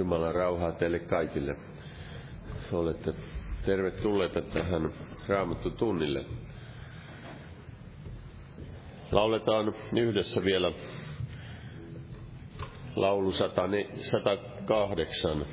Jumalan rauhaa teille kaikille. Olette tervetulleita tähän Raamattu tunnille. Lauletaan yhdessä vielä laulu 108.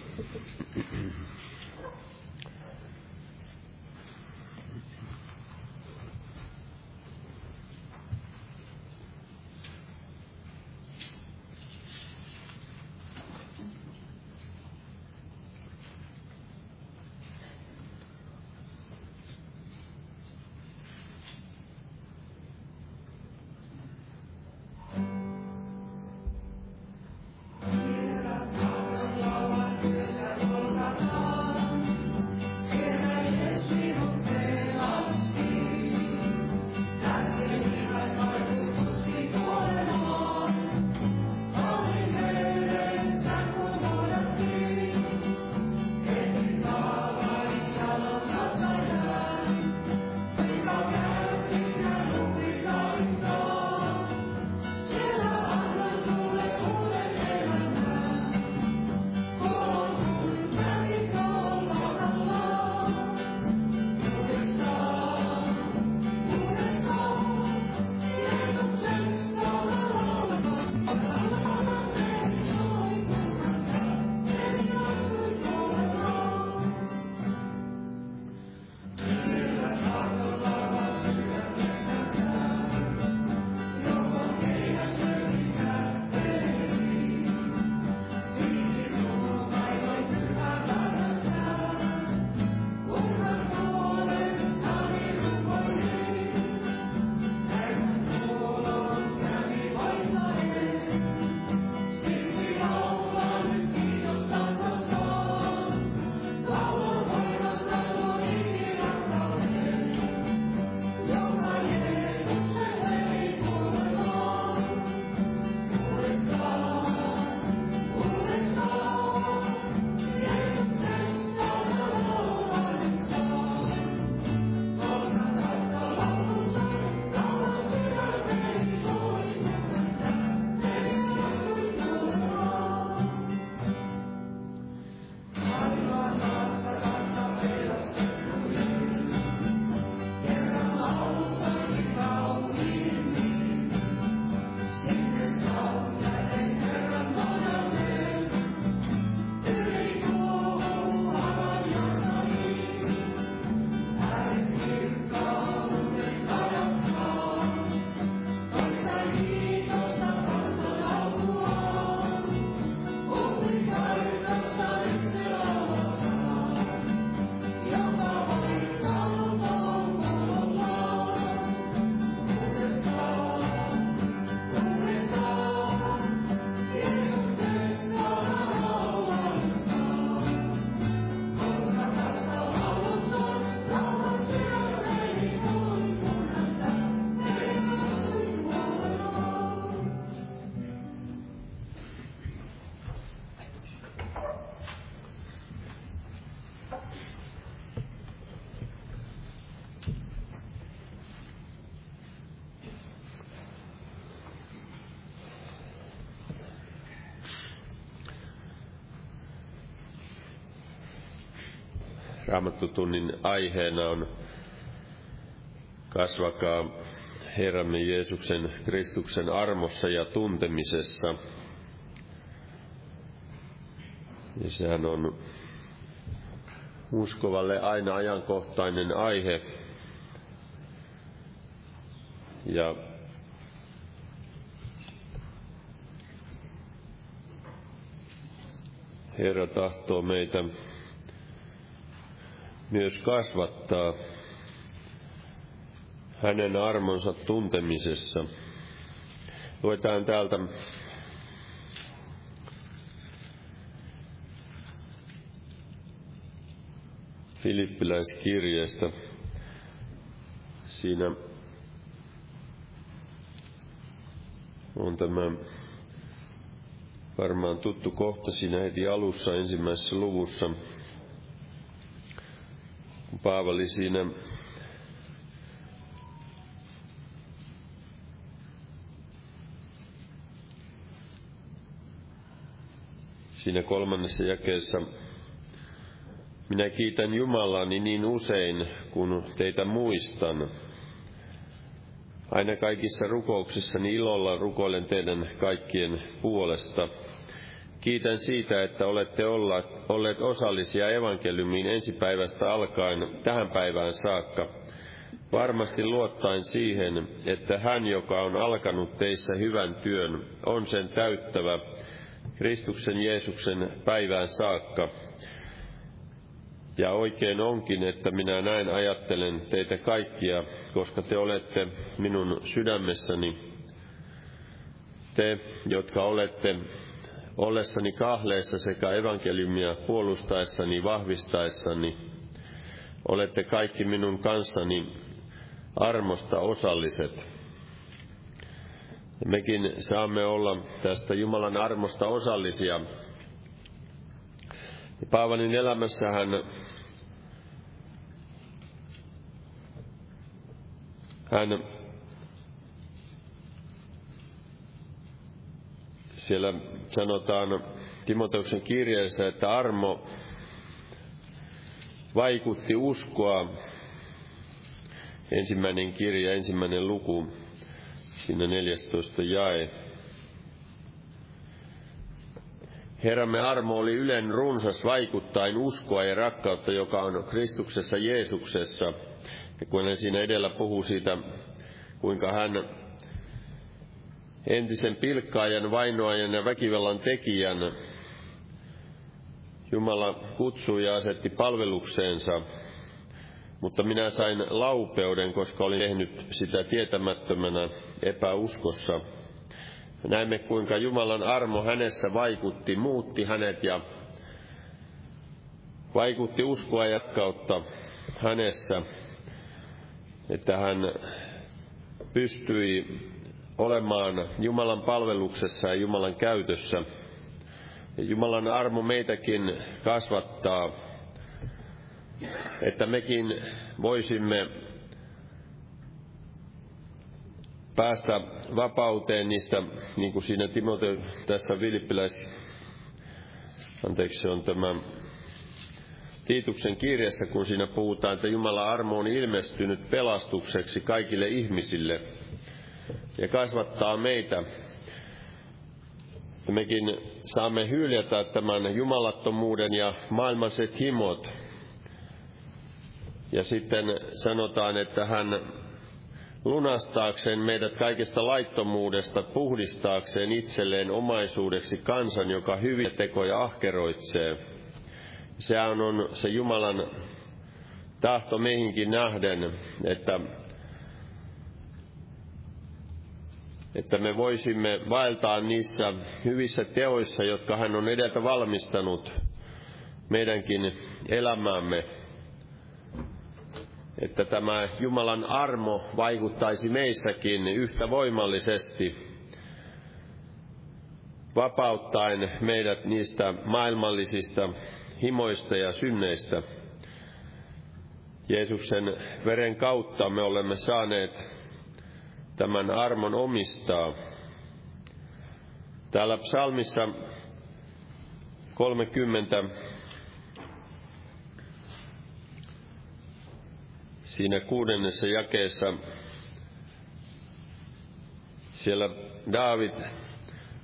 Raamattutunnin aiheena on kasvakaa Herramme Jeesuksen Kristuksen armossa ja tuntemisessa. Ja sehän on uskovalle aina ajankohtainen aihe. Ja Herra tahtoo meitä myös kasvattaa hänen armonsa tuntemisessa. Luetaan täältä Filippiläiskirjeestä. Siinä on tämä varmaan tuttu kohta siinä heti alussa ensimmäisessä luvussa. Paavali siinä siinä kolmannessa jakeessa. Minä kiitän Jumalani niin usein, kun teitä muistan. Aina kaikissa rukouksissani ilolla rukoilen teidän kaikkien puolesta. Kiitän siitä, että olette olleet osallisia evankeliumiin ensipäivästä alkaen tähän päivään saakka. Varmasti luottaen siihen, että hän, joka on alkanut teissä hyvän työn, on sen täyttävä Kristuksen Jeesuksen päivään saakka. Ja oikein onkin, että minä näin ajattelen teitä kaikkia, koska te olette minun sydämessäni. Te, jotka olette ollessani kahleessa sekä evankeliumia puolustaessani, vahvistaessani, olette kaikki minun kanssani armosta osalliset. Mekin saamme olla tästä Jumalan armosta osallisia. Paavalin elämässähän hän siellä sanotaan Timoteuksen kirjeessä, että armo vaikutti uskoa. Ensimmäinen kirja, ensimmäinen luku, siinä 14 jae. Herramme armo oli ylen runsas vaikuttaen uskoa ja rakkautta, joka on Kristuksessa Jeesuksessa. Ja kun hän siinä edellä puhuu siitä, kuinka hän entisen pilkkaajan, vainoajan ja väkivallan tekijän Jumala kutsui ja asetti palvelukseensa, mutta minä sain laupeuden, koska olin tehnyt sitä tietämättömänä epäuskossa. Näemme, kuinka Jumalan armo hänessä vaikutti, muutti hänet ja vaikutti uskoa ja kautta hänessä, että hän pystyi olemaan Jumalan palveluksessa ja Jumalan käytössä. Jumalan armo meitäkin kasvattaa, että mekin voisimme päästä vapauteen niistä, niin kuin siinä Timote tässä Vilippiläis, anteeksi se on tämä Tiituksen kirjassa, kun siinä puhutaan, että Jumalan armo on ilmestynyt pelastukseksi kaikille ihmisille – ja kasvattaa meitä. Ja mekin saamme hyljätä tämän jumalattomuuden ja maailmanset himot. Ja sitten sanotaan, että hän lunastaakseen meidät kaikesta laittomuudesta, puhdistaakseen itselleen omaisuudeksi kansan, joka hyviä tekoja ahkeroitsee. Sehän on se Jumalan tahto meihinkin nähden, että että me voisimme vaeltaa niissä hyvissä teoissa, jotka hän on edeltä valmistanut meidänkin elämäämme. Että tämä Jumalan armo vaikuttaisi meissäkin yhtä voimallisesti, vapauttaen meidät niistä maailmallisista himoista ja synneistä. Jeesuksen veren kautta me olemme saaneet tämän armon omistaa. Täällä psalmissa 30 siinä kuudennessa jakeessa siellä David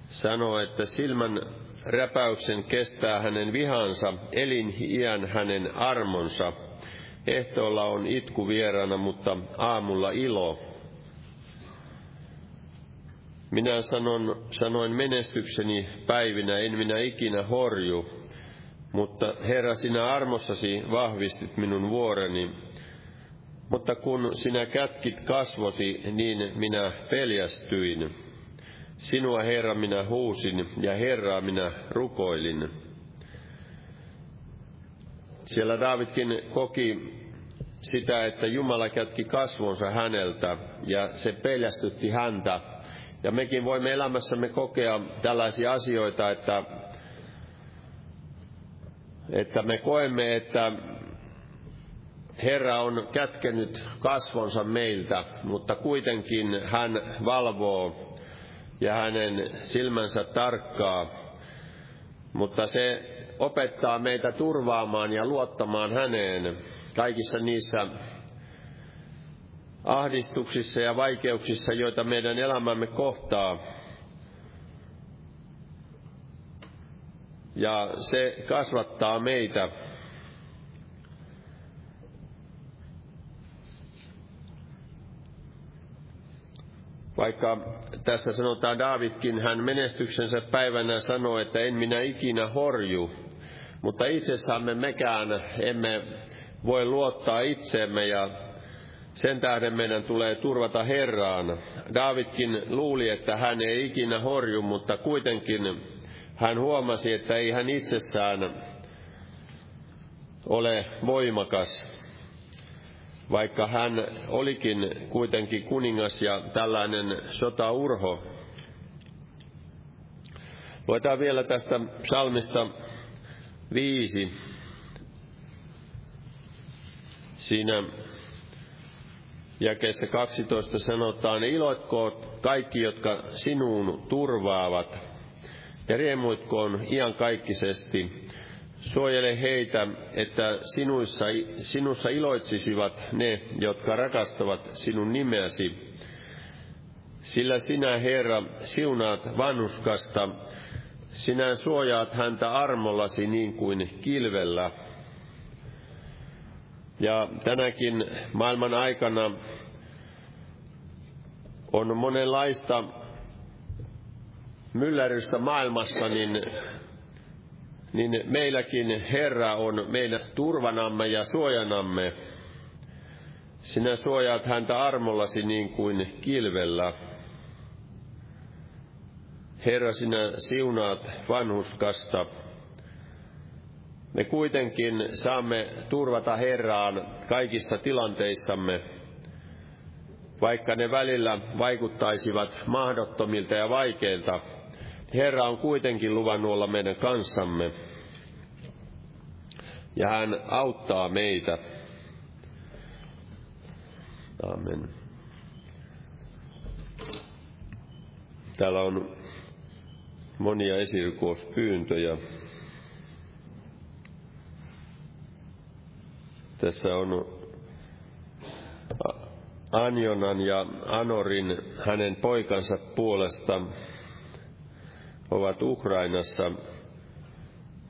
sanoo, että silmän räpäyksen kestää hänen vihansa, elin iän hänen armonsa. Ehtoolla on itku vierana, mutta aamulla ilo. Minä sanon, sanoin menestykseni päivinä, en minä ikinä horju, mutta Herra, sinä armossasi vahvistit minun vuoreni. Mutta kun sinä kätkit kasvosi, niin minä peljästyin. Sinua, Herra, minä huusin ja Herraa minä rukoilin. Siellä Davidkin koki sitä, että Jumala kätki kasvonsa häneltä ja se peljästytti häntä ja mekin voimme elämässämme kokea tällaisia asioita, että, että me koemme, että Herra on kätkenyt kasvonsa meiltä, mutta kuitenkin hän valvoo ja hänen silmänsä tarkkaa. Mutta se opettaa meitä turvaamaan ja luottamaan häneen kaikissa niissä ahdistuksissa ja vaikeuksissa, joita meidän elämämme kohtaa. Ja se kasvattaa meitä Vaikka tässä sanotaan Davidkin, hän menestyksensä päivänä sanoi, että en minä ikinä horju, mutta itsessämme mekään emme voi luottaa itseemme ja sen tähden meidän tulee turvata Herraan. Davidkin luuli, että hän ei ikinä horju, mutta kuitenkin hän huomasi, että ei hän itsessään ole voimakas vaikka hän olikin kuitenkin kuningas ja tällainen sotaurho. Luetaan vielä tästä psalmista viisi. Siinä jakeessa 12 sanotaan, iloitkoot kaikki, jotka sinuun turvaavat, ja riemuitkoon iankaikkisesti Suojele heitä, että sinuissa, sinussa iloitsisivat ne, jotka rakastavat sinun nimeäsi. Sillä sinä, Herra, siunaat vanhuskasta, sinä suojaat häntä armollasi niin kuin kilvellä. Ja tänäkin maailman aikana on monenlaista myllärystä maailmassa, niin niin meilläkin Herra on meidän turvanamme ja suojanamme. Sinä suojaat häntä armollasi niin kuin kilvellä. Herra, sinä siunaat vanhuskasta. Me kuitenkin saamme turvata Herraan kaikissa tilanteissamme, vaikka ne välillä vaikuttaisivat mahdottomilta ja vaikeilta Herra on kuitenkin luvannut olla meidän kanssamme. Ja hän auttaa meitä. Amen. Täällä on monia esirukouspyyntöjä. Tässä on Anjonan ja Anorin hänen poikansa puolesta ovat Ukrainassa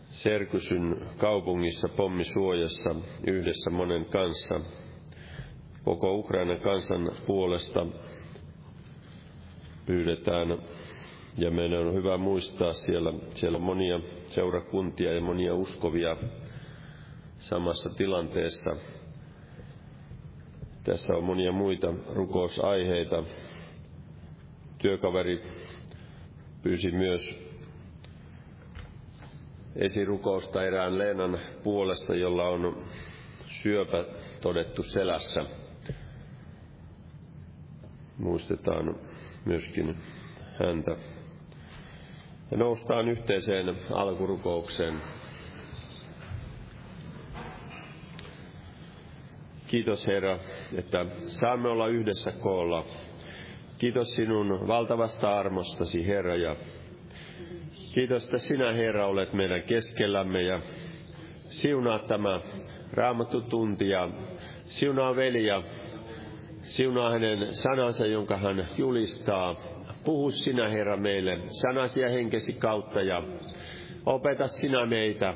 Serkysyn kaupungissa pommisuojassa yhdessä monen kanssa. Koko Ukrainan kansan puolesta pyydetään ja meidän on hyvä muistaa siellä, siellä monia seurakuntia ja monia uskovia samassa tilanteessa. Tässä on monia muita rukousaiheita. Työkaveri pyysi myös esirukousta erään Leenan puolesta, jolla on syöpä todettu selässä. Muistetaan myöskin häntä. Ja noustaan yhteiseen alkurukoukseen. Kiitos Herra, että saamme olla yhdessä koolla Kiitos sinun valtavasta armostasi, Herra, ja kiitos, että sinä, Herra, olet meidän keskellämme ja siunaa tämä raamattu tunti ja siunaa veli ja siunaa hänen sanansa, jonka hän julistaa. Puhu sinä, Herra, meille sanasi ja henkesi kautta ja opeta sinä meitä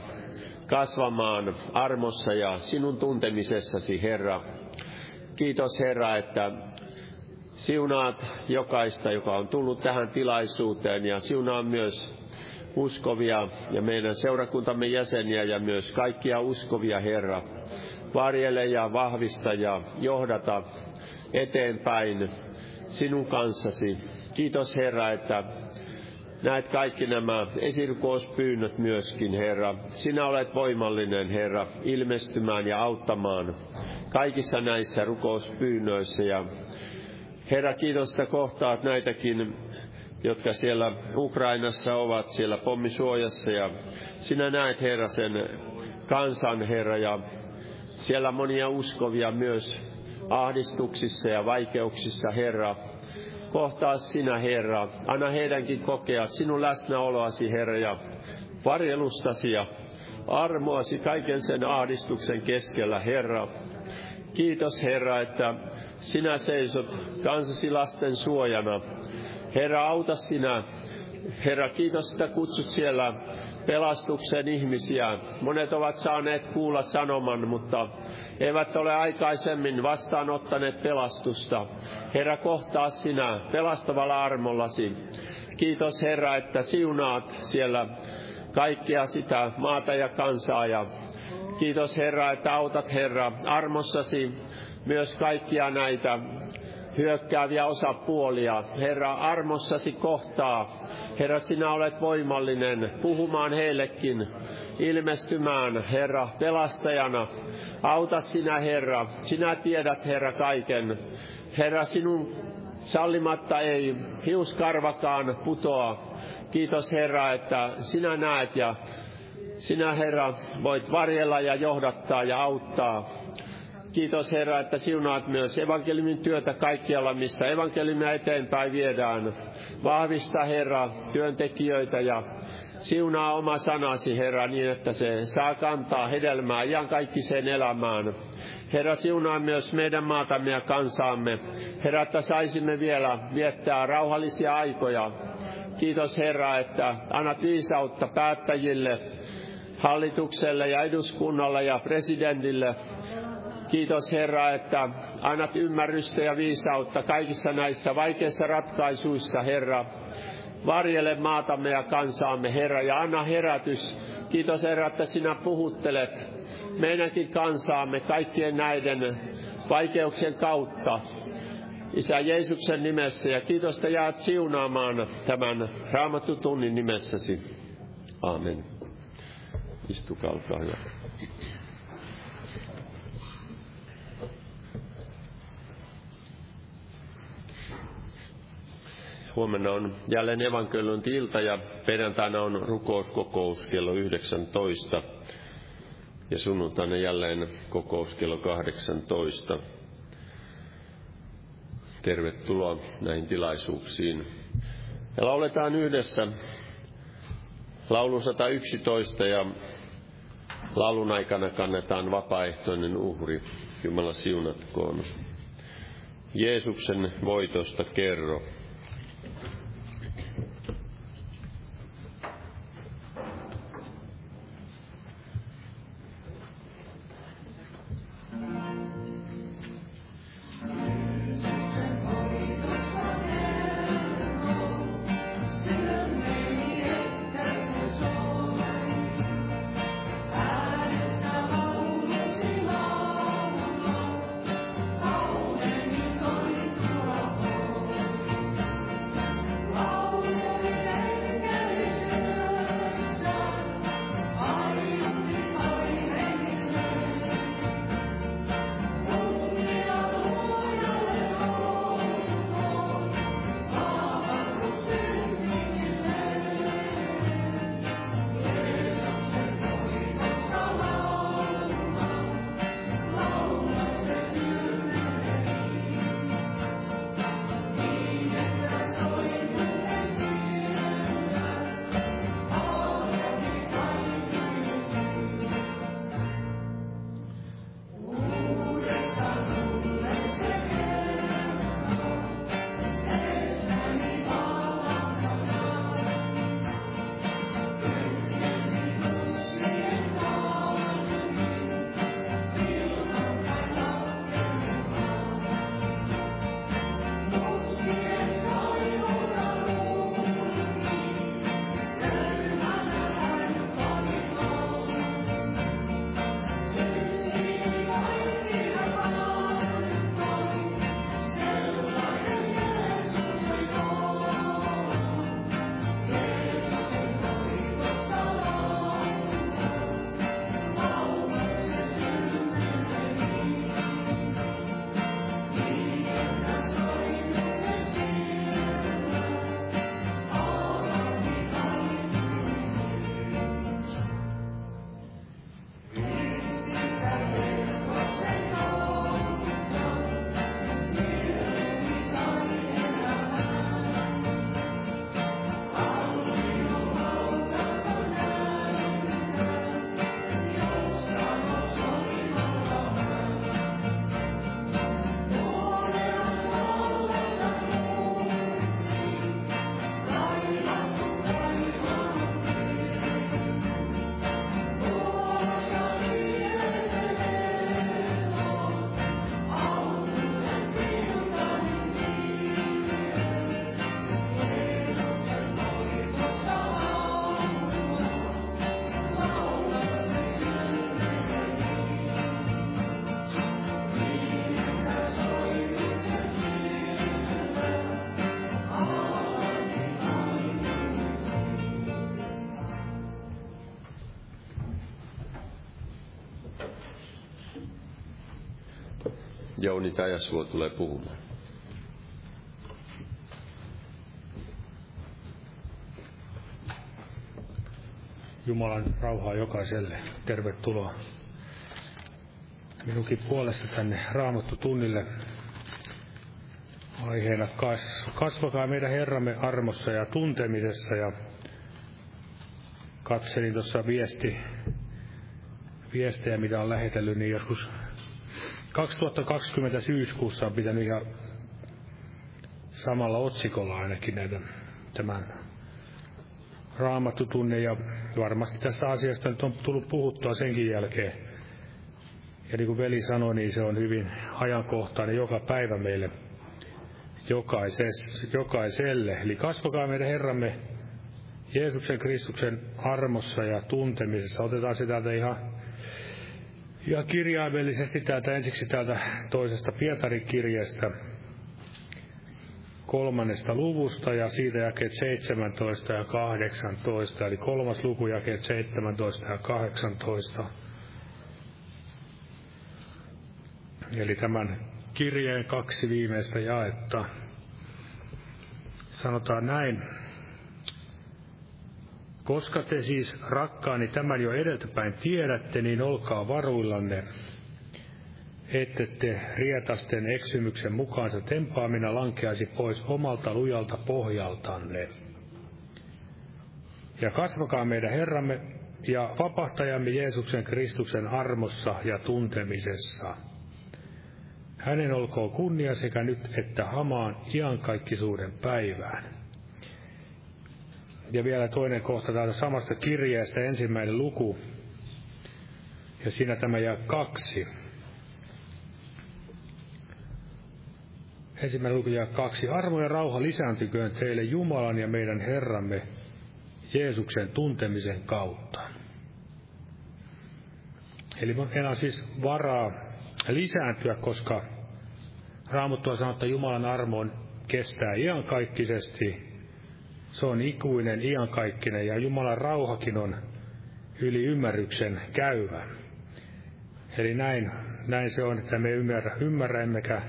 kasvamaan armossa ja sinun tuntemisessasi, Herra. Kiitos, Herra, että Siunaat jokaista, joka on tullut tähän tilaisuuteen ja siunaa myös uskovia ja meidän seurakuntamme jäseniä ja myös kaikkia uskovia, Herra. Varjele ja vahvista ja johdata eteenpäin sinun kanssasi. Kiitos Herra, että näet kaikki nämä esirukouspyynnöt myöskin, Herra. Sinä olet voimallinen, Herra, ilmestymään ja auttamaan kaikissa näissä rukouspyynnöissä ja Herra, kiitos, että kohtaat näitäkin, jotka siellä Ukrainassa ovat, siellä pommisuojassa. Ja sinä näet, Herra, sen kansan, Herra, ja siellä monia uskovia myös ahdistuksissa ja vaikeuksissa, Herra. Kohtaa sinä, Herra. Anna heidänkin kokea sinun läsnäoloasi, Herra, ja varjelustasi ja armoasi kaiken sen ahdistuksen keskellä, Herra. Kiitos, Herra, että sinä seisot kansasi lasten suojana. Herra, auta sinä. Herra, kiitos, että kutsut siellä pelastuksen ihmisiä. Monet ovat saaneet kuulla sanoman, mutta eivät ole aikaisemmin vastaanottaneet pelastusta. Herra, kohtaa sinä pelastavalla armollasi. Kiitos Herra, että siunaat siellä kaikkea sitä maata ja kansaa. Ja kiitos Herra, että autat Herra armossasi myös kaikkia näitä hyökkääviä osapuolia. Herra, armossasi kohtaa. Herra, sinä olet voimallinen puhumaan heillekin, ilmestymään, Herra, pelastajana. Auta sinä, Herra. Sinä tiedät, Herra, kaiken. Herra, sinun sallimatta ei hiuskarvakaan putoa. Kiitos, Herra, että sinä näet ja sinä, Herra, voit varjella ja johdattaa ja auttaa. Kiitos Herra, että siunaat myös evankeliumin työtä kaikkialla, missä evankeliumia eteenpäin viedään. Vahvista Herra työntekijöitä ja siunaa oma sanasi Herra niin, että se saa kantaa hedelmää sen elämään. Herra, siunaa myös meidän maatamme ja kansaamme. Herra, että saisimme vielä viettää rauhallisia aikoja. Kiitos Herra, että annat viisautta päättäjille, hallitukselle ja eduskunnalle ja presidentille Kiitos Herra, että annat ymmärrystä ja viisautta kaikissa näissä vaikeissa ratkaisuissa, Herra. Varjele maatamme ja kansaamme, Herra, ja anna herätys. Kiitos Herra, että sinä puhuttelet meidänkin kansaamme kaikkien näiden vaikeuksien kautta. Isä Jeesuksen nimessä ja kiitos, että jäät siunaamaan tämän raamattutunnin nimessäsi. Amen. Istukaa, olkaa hyvä. Huomenna on jälleen evankeliumilta ja perjantaina on rukouskokous kello 19 ja sunnuntaina jälleen kokous kello 18. Tervetuloa näihin tilaisuuksiin. Ja lauletaan yhdessä laulu 111 ja laulun aikana kannetaan vapaaehtoinen uhri. Jumala siunatkoon. Jeesuksen voitosta kerro. Jouni Tajasvuo tulee puhumaan. Jumalan rauhaa jokaiselle. Tervetuloa minunkin puolesta tänne Raamattu tunnille aiheena kasvakaa meidän Herramme armossa ja tuntemisessa ja katselin tuossa viesti, viestejä, mitä on lähetellyt, niin joskus 2020 syyskuussa on pitänyt ihan samalla otsikolla ainakin näitä tämän raamattutunne ja varmasti tästä asiasta nyt on tullut puhuttua senkin jälkeen. Ja niin kuin veli sanoi, niin se on hyvin ajankohtainen joka päivä meille jokaiselle. Eli kasvakaa meidän Herramme Jeesuksen Kristuksen armossa ja tuntemisessa. Otetaan se täältä ihan, ihan kirjaimellisesti täältä ensiksi täältä toisesta Pietarin kirjeestä kolmannesta luvusta ja siitä jakeet 17 ja 18, eli kolmas luku jakeet 17 ja 18. Eli tämän kirjeen kaksi viimeistä jaetta. Sanotaan näin. Koska te siis rakkaani tämän jo edeltäpäin tiedätte, niin olkaa varuillanne, ette te rietasten eksymyksen mukaansa tempaamina lankeaisi pois omalta lujalta pohjaltanne. Ja kasvakaa meidän Herramme ja vapahtajamme Jeesuksen Kristuksen armossa ja tuntemisessa. Hänen olkoon kunnia sekä nyt että hamaan iankaikkisuuden päivään. Ja vielä toinen kohta täältä samasta kirjeestä, ensimmäinen luku. Ja siinä tämä jää kaksi. Ensimmäinen luku jää kaksi. Armo ja rauha lisääntyköön teille Jumalan ja meidän Herramme Jeesuksen tuntemisen kautta. Eli meillä on siis varaa lisääntyä, koska Raamattua sanoo, että Jumalan armo kestää iankaikkisesti. Se on ikuinen, iankaikkinen ja Jumalan rauhakin on yli ymmärryksen käyvä. Eli näin, näin se on, että me ymmärrä, ymmärrä emmekä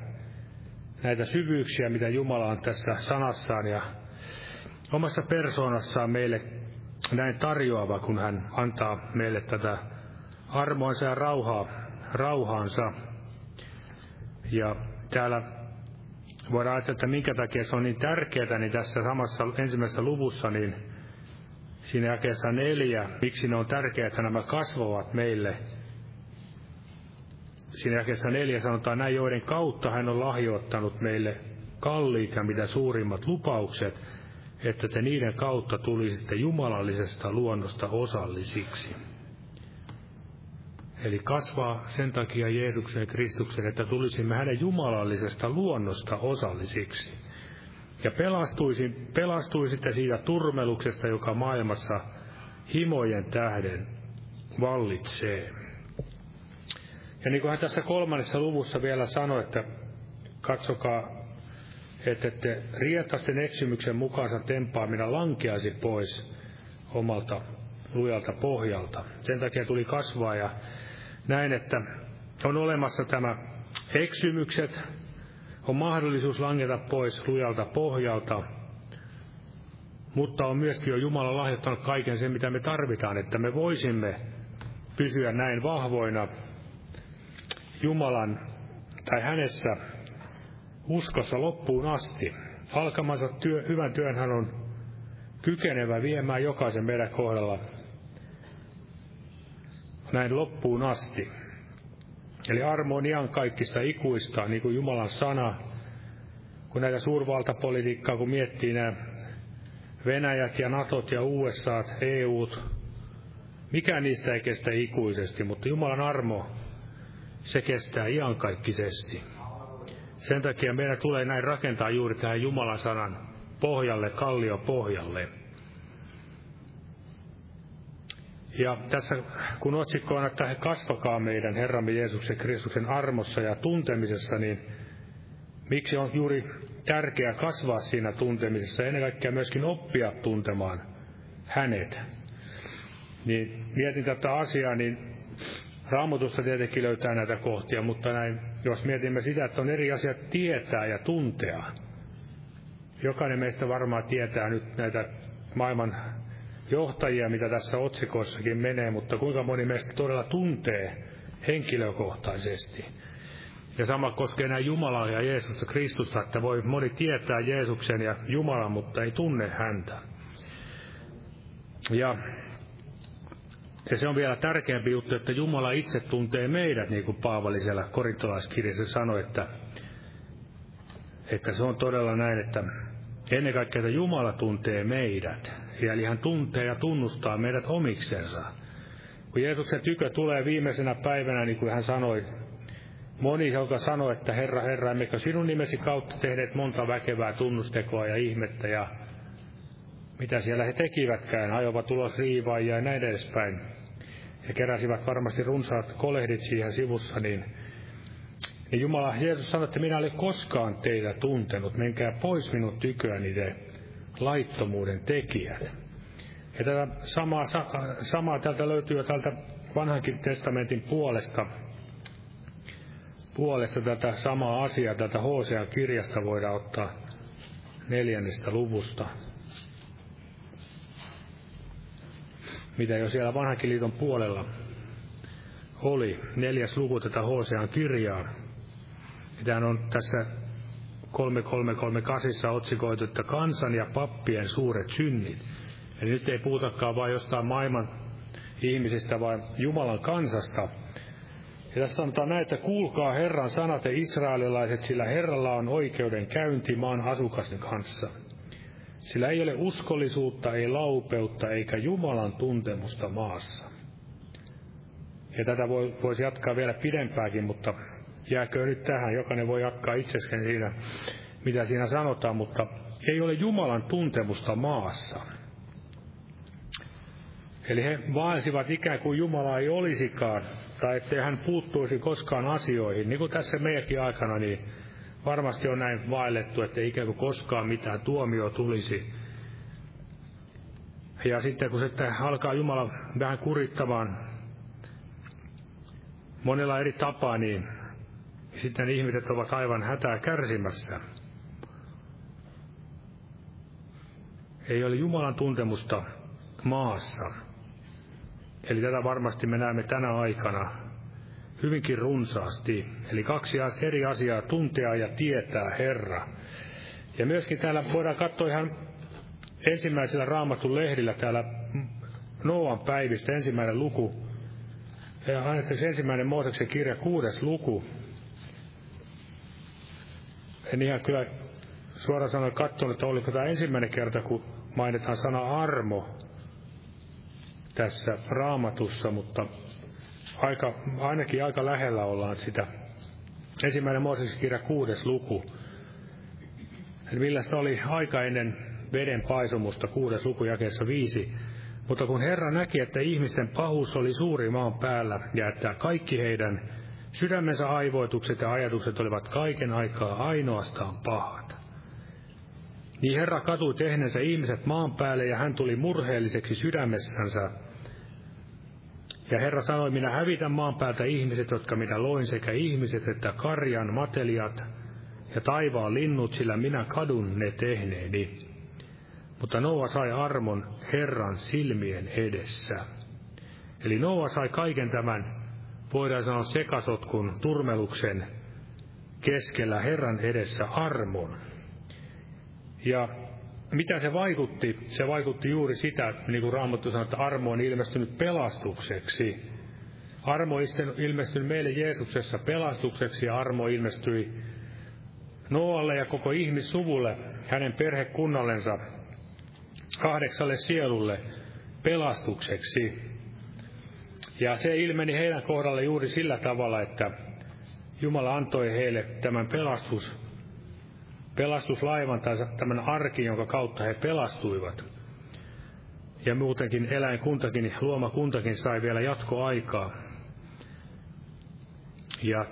näitä syvyyksiä, mitä Jumala on tässä sanassaan ja omassa persoonassaan meille näin tarjoava, kun hän antaa meille tätä armoansa ja rauhaa, rauhaansa. Ja täällä voidaan ajatella, että minkä takia se on niin tärkeää, niin tässä samassa ensimmäisessä luvussa, niin siinä jakeessa neljä, miksi ne on tärkeää, että nämä kasvavat meille. Siinä jakeessa neljä sanotaan näin, joiden kautta hän on lahjoittanut meille kalliit ja mitä suurimmat lupaukset, että te niiden kautta tulisitte jumalallisesta luonnosta osallisiksi. Eli kasvaa sen takia Jeesuksen ja Kristuksen, että tulisimme hänen jumalallisesta luonnosta osallisiksi. Ja pelastuisi, pelastuisitte siitä turmeluksesta, joka maailmassa himojen tähden vallitsee. Ja niin kuin hän tässä kolmannessa luvussa vielä sanoi, että katsokaa, että ette rietasten eksymyksen mukaansa tempaamina lankeaisi pois omalta lujalta pohjalta. Sen takia tuli kasvaa ja näin, että on olemassa tämä eksymykset, on mahdollisuus langeta pois lujalta pohjalta, mutta on myöskin jo Jumala lahjoittanut kaiken sen, mitä me tarvitaan, että me voisimme pysyä näin vahvoina Jumalan tai hänessä uskossa loppuun asti. Alkamansa työ, hyvän työn hän on kykenevä viemään jokaisen meidän kohdalla näin loppuun asti. Eli armo on ihan kaikista ikuista, niin kuin Jumalan sana. Kun näitä suurvaltapolitiikkaa, kun miettii nämä Venäjät ja Natot ja USAt, EUt, mikään niistä ei kestä ikuisesti, mutta Jumalan armo, se kestää iankaikkisesti. Sen takia meidän tulee näin rakentaa juuri tähän Jumalan sanan pohjalle, kallio pohjalle. Ja tässä kun otsikko on, että he kasvakaa meidän Herramme Jeesuksen Kristuksen armossa ja tuntemisessa, niin miksi on juuri tärkeää kasvaa siinä tuntemisessa, ennen kaikkea myöskin oppia tuntemaan hänet. Niin mietin tätä asiaa, niin Raamatussa tietenkin löytää näitä kohtia, mutta näin, jos mietimme sitä, että on eri asiat tietää ja tuntea. Jokainen meistä varmaan tietää nyt näitä maailman johtajia, mitä tässä otsikoissakin menee, mutta kuinka moni meistä todella tuntee henkilökohtaisesti. Ja sama koskee näin Jumalaa ja Jeesusta Kristusta, että voi moni tietää Jeesuksen ja Jumalan, mutta ei tunne häntä. Ja, ja se on vielä tärkeämpi juttu, että Jumala itse tuntee meidät, niin kuin Paavali siellä korintolaiskirjassa sanoi, että, että se on todella näin, että ennen kaikkea, että Jumala tuntee meidät. Eli hän tuntee ja tunnustaa meidät omiksensa. Kun Jeesuksen tykö tulee viimeisenä päivänä, niin kuin hän sanoi, moni, joka sanoi, että Herra, Herra, emmekö sinun nimesi kautta tehneet monta väkevää tunnustekoa ja ihmettä ja mitä siellä he tekivätkään, ajoivat ulos riivaajia ja näin edespäin. He keräsivät varmasti runsaat kolehdit siihen sivussa, niin, niin Jumala, Jeesus sanoi, että minä olen koskaan teitä tuntenut, menkää pois minun tyköäni te laittomuuden tekijät. Ja tätä samaa, samaa täältä löytyy jo täältä vanhankin testamentin puolesta, puolesta tätä samaa asiaa, tätä Hosea kirjasta voidaan ottaa neljännestä luvusta. Mitä jo siellä vanhankin liiton puolella oli, neljäs luku tätä Hosean kirjaa. Tämä on tässä 3338 otsikoitu, että kansan ja pappien suuret synnit. Eli nyt ei puhutakaan vain jostain maailman ihmisistä, vaan Jumalan kansasta. Ja tässä sanotaan näin, että kuulkaa Herran sanat ja israelilaiset, sillä Herralla on oikeuden käynti maan asukasten kanssa. Sillä ei ole uskollisuutta, ei laupeutta eikä Jumalan tuntemusta maassa. Ja tätä voisi jatkaa vielä pidempääkin, mutta jääkö nyt tähän. Jokainen voi jatkaa itsesken siinä, mitä siinä sanotaan, mutta ei ole Jumalan tuntemusta maassa. Eli he vaelsivat ikään kuin Jumala ei olisikaan, tai ettei hän puuttuisi koskaan asioihin. Niin kuin tässä meidänkin aikana, niin varmasti on näin vaellettu, että ikään kuin koskaan mitään tuomio tulisi. Ja sitten kun sitten alkaa Jumala vähän kurittamaan monella eri tapaa, niin sitten ihmiset ovat aivan hätää kärsimässä. Ei ole Jumalan tuntemusta maassa. Eli tätä varmasti me näemme tänä aikana hyvinkin runsaasti. Eli kaksi eri asiaa, tuntea ja tietää Herra. Ja myöskin täällä voidaan katsoa ihan ensimmäisellä raamatun lehdillä täällä Noan päivistä ensimmäinen luku. Ja annettaisiin ensimmäinen Mooseksen kirja kuudes luku. En ihan kyllä suoraan sanoen katsonut, että oliko tämä ensimmäinen kerta, kun mainitaan sana armo tässä raamatussa, mutta aika, ainakin aika lähellä ollaan sitä. Ensimmäinen Mooseksen kirja kuudes luku. Millä se oli aika ennen veden paisumusta, kuudes luku jakeessa viisi. Mutta kun Herra näki, että ihmisten pahuus oli suuri maan päällä ja että kaikki heidän sydämensä aivoitukset ja ajatukset olivat kaiken aikaa ainoastaan pahat, niin Herra katui tehneensä ihmiset maan päälle ja hän tuli murheelliseksi sydämessänsä ja Herra sanoi, minä hävitän maan päältä ihmiset, jotka minä loin, sekä ihmiset että karjan matelijat ja taivaan linnut, sillä minä kadun ne tehneeni. Mutta Noa sai armon Herran silmien edessä. Eli Noa sai kaiken tämän, voidaan sanoa sekasotkun, turmeluksen keskellä Herran edessä armon. Ja mitä se vaikutti? Se vaikutti juuri sitä, niin kuin Raamattu sanoo, että armo on ilmestynyt pelastukseksi. Armo on ilmestynyt meille Jeesuksessa pelastukseksi ja armo ilmestyi Noalle ja koko ihmissuvulle, hänen perhekunnallensa, kahdeksalle sielulle pelastukseksi. Ja se ilmeni heidän kohdalle juuri sillä tavalla, että Jumala antoi heille tämän pelastus pelastuslaivan tai tämän arkin, jonka kautta he pelastuivat. Ja muutenkin eläinkuntakin, luomakuntakin sai vielä jatkoaikaa. Ja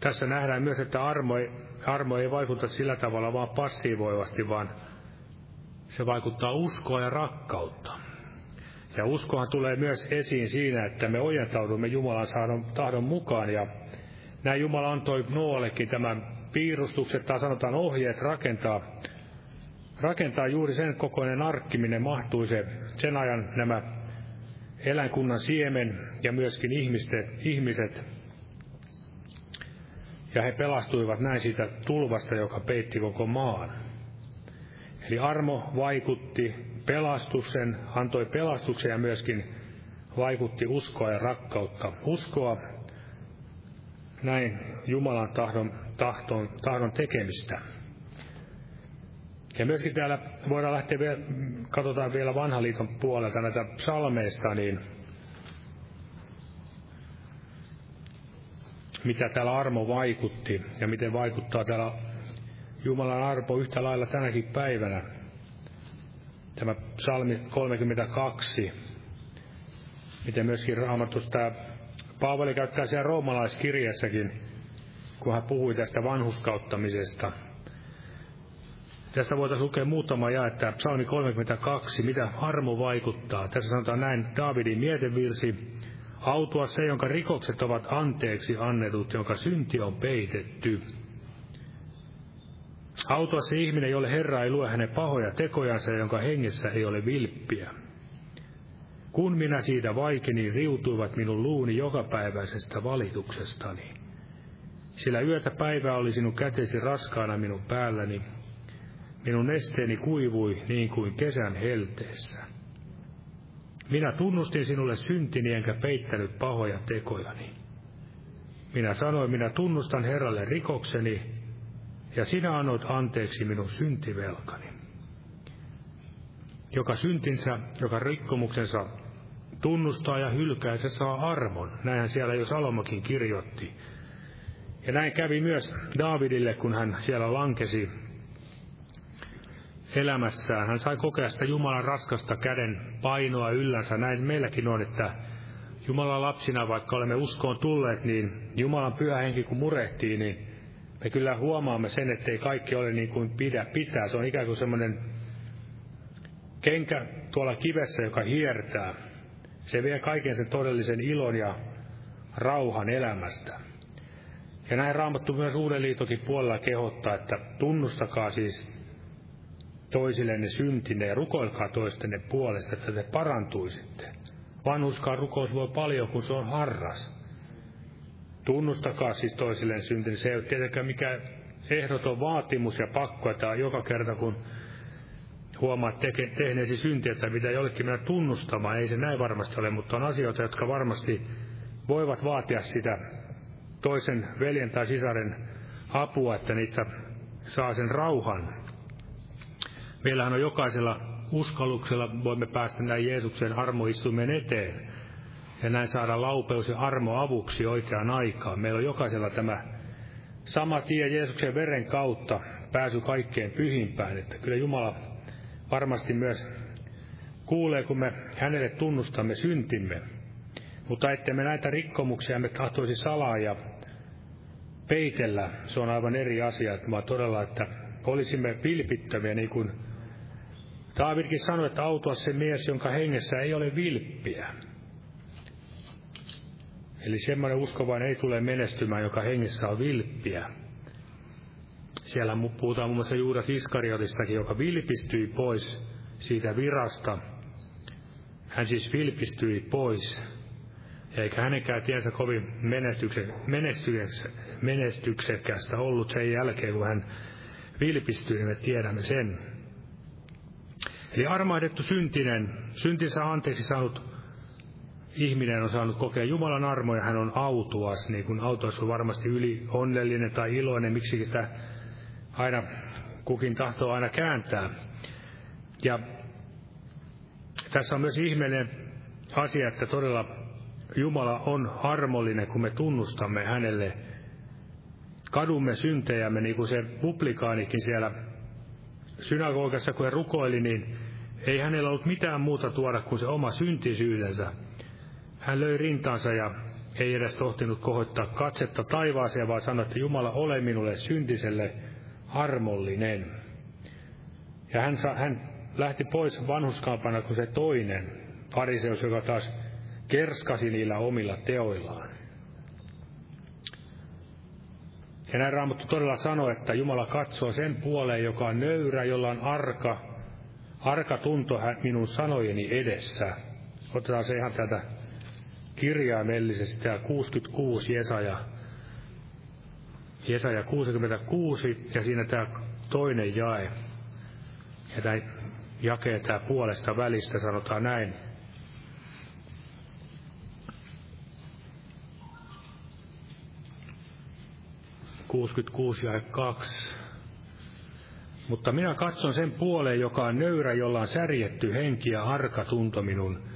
tässä nähdään myös, että armo ei, armo ei vaikuta sillä tavalla vaan passiivoivasti, vaan se vaikuttaa uskoa ja rakkautta. Ja uskohan tulee myös esiin siinä, että me ojentaudumme Jumalan tahdon mukaan. Ja näin Jumala antoi Noallekin tämän piirustukset tai sanotaan ohjeet rakentaa, rakentaa juuri sen kokoinen arkki, minne mahtui se, sen ajan nämä eläinkunnan siemen ja myöskin ihmiset, ihmiset. Ja he pelastuivat näin siitä tulvasta, joka peitti koko maan. Eli armo vaikutti pelastuksen, antoi pelastuksen ja myöskin vaikutti uskoa ja rakkautta. Uskoa näin Jumalan tahdon, tahton, tahdon tekemistä. Ja myöskin täällä voidaan lähteä vielä, katsotaan vielä vanhan liiton puolelta näitä salmeista, niin mitä täällä armo vaikutti ja miten vaikuttaa täällä Jumalan arpo yhtä lailla tänäkin päivänä. Tämä psalmi 32, miten myöskin raamatusta tämä Paavali käyttää siellä roomalaiskirjassakin, kun hän puhui tästä vanhuskauttamisesta. Tästä voitaisiin lukea muutama ja, että psalmi 32, mitä armo vaikuttaa. Tässä sanotaan näin, Daavidin mietevirsi, autua se, jonka rikokset ovat anteeksi annetut, jonka synti on peitetty. Autua se ihminen, jolle Herra ei lue hänen pahoja tekojansa, jonka hengessä ei ole vilppiä. Kun minä siitä vaikeni, riutuivat minun luuni jokapäiväisestä valituksestani. Sillä yötä päivää oli sinun kätesi raskaana minun päälläni, minun esteeni kuivui niin kuin kesän helteessä. Minä tunnustin sinulle syntini enkä peittänyt pahoja tekojani. Minä sanoin, minä tunnustan Herralle rikokseni, ja sinä annoit anteeksi minun syntivelkani. Joka syntinsä, joka rikkomuksensa tunnustaa ja hylkää, se saa armon. Näinhän siellä jo Salomakin kirjoitti. Ja näin kävi myös Daavidille, kun hän siellä lankesi elämässään. Hän sai kokea sitä Jumalan raskasta käden painoa yllänsä. Näin meilläkin on, että Jumalan lapsina, vaikka olemme uskoon tulleet, niin Jumalan pyhä henki kun murehtii, niin me kyllä huomaamme sen, että ei kaikki ole niin kuin pidä, pitää. Se on ikään kuin semmoinen kenkä tuolla kivessä, joka hiertää. Se vie kaiken sen todellisen ilon ja rauhan elämästä. Ja näin raamattu myös Uuden liitokin puolella kehottaa, että tunnustakaa siis toisillenne syntinne ja rukoilkaa toistenne puolesta, että te parantuisitte. Vanhuskaan rukous voi paljon, kun se on harras. Tunnustakaa siis toisilleen syntin. Se ei ole tietenkään mikään ehdoton vaatimus ja pakko, että joka kerta kun huomaat teke, tehneesi syntiä, että mitä jollekin mennä tunnustamaan, ei se näin varmasti ole, mutta on asioita, jotka varmasti voivat vaatia sitä toisen veljen tai sisaren apua, että niitä saa sen rauhan. Meillähän on jokaisella uskalluksella, voimme päästä näin Jeesuksen armoistuimen eteen ja näin saada laupeus ja armo avuksi oikeaan aikaan. Meillä on jokaisella tämä sama tie Jeesuksen veren kautta pääsy kaikkeen pyhimpään, että kyllä Jumala varmasti myös kuulee, kun me hänelle tunnustamme syntimme. Mutta ettei me näitä rikkomuksia me tahtoisi salaa ja peitellä, se on aivan eri asia, että vaan todella, että olisimme vilpittömiä, niin kuin Daavidkin sanoi, että autua se mies, jonka hengessä ei ole vilppiä. Eli semmoinen uskovainen ei tule menestymään, joka hengessä on vilppiä. Siellä puhutaan muun muassa Juudas Iskariotistakin, joka vilpistyi pois siitä virasta. Hän siis vilpistyi pois, eikä hänenkään tiensä kovin menestyksekästä ollut sen jälkeen, kun hän vilpistyi, niin me tiedämme sen. Eli armahdettu syntinen, syntinsä anteeksi saanut ihminen on saanut kokea Jumalan armoja, hän on autuas, niin kuin autuas on varmasti yli onnellinen tai iloinen, miksi sitä aina kukin tahtoo aina kääntää. Ja tässä on myös ihmeellinen asia, että todella Jumala on armollinen, kun me tunnustamme hänelle kadumme syntejämme, niin kuin se publikaanikin siellä synagogassa, kun hän rukoili, niin ei hänellä ollut mitään muuta tuoda kuin se oma syntisyydensä. Hän löi rintaansa ja ei edes tohtinut kohottaa katsetta taivaaseen, vaan sanoi, että Jumala, ole minulle syntiselle armollinen. Ja hän, sa, hän lähti pois vanhuskaampana kuin se toinen. fariseus, joka taas kerskasi niillä omilla teoillaan. Ja näin Raamattu todella sanoo, että Jumala katsoo sen puoleen, joka on nöyrä, jolla on arka, arka tunto minun sanojeni edessä. Otetaan se ihan tätä kirjaimellisesti, tämä 66 Jesaja, Jesaja 66, ja siinä tämä toinen jae. Ja tämä jakee tämä puolesta välistä, sanotaan näin. 66 ja 2. Mutta minä katson sen puoleen, joka on nöyrä, jolla on särjetty henki ja arka tunto minun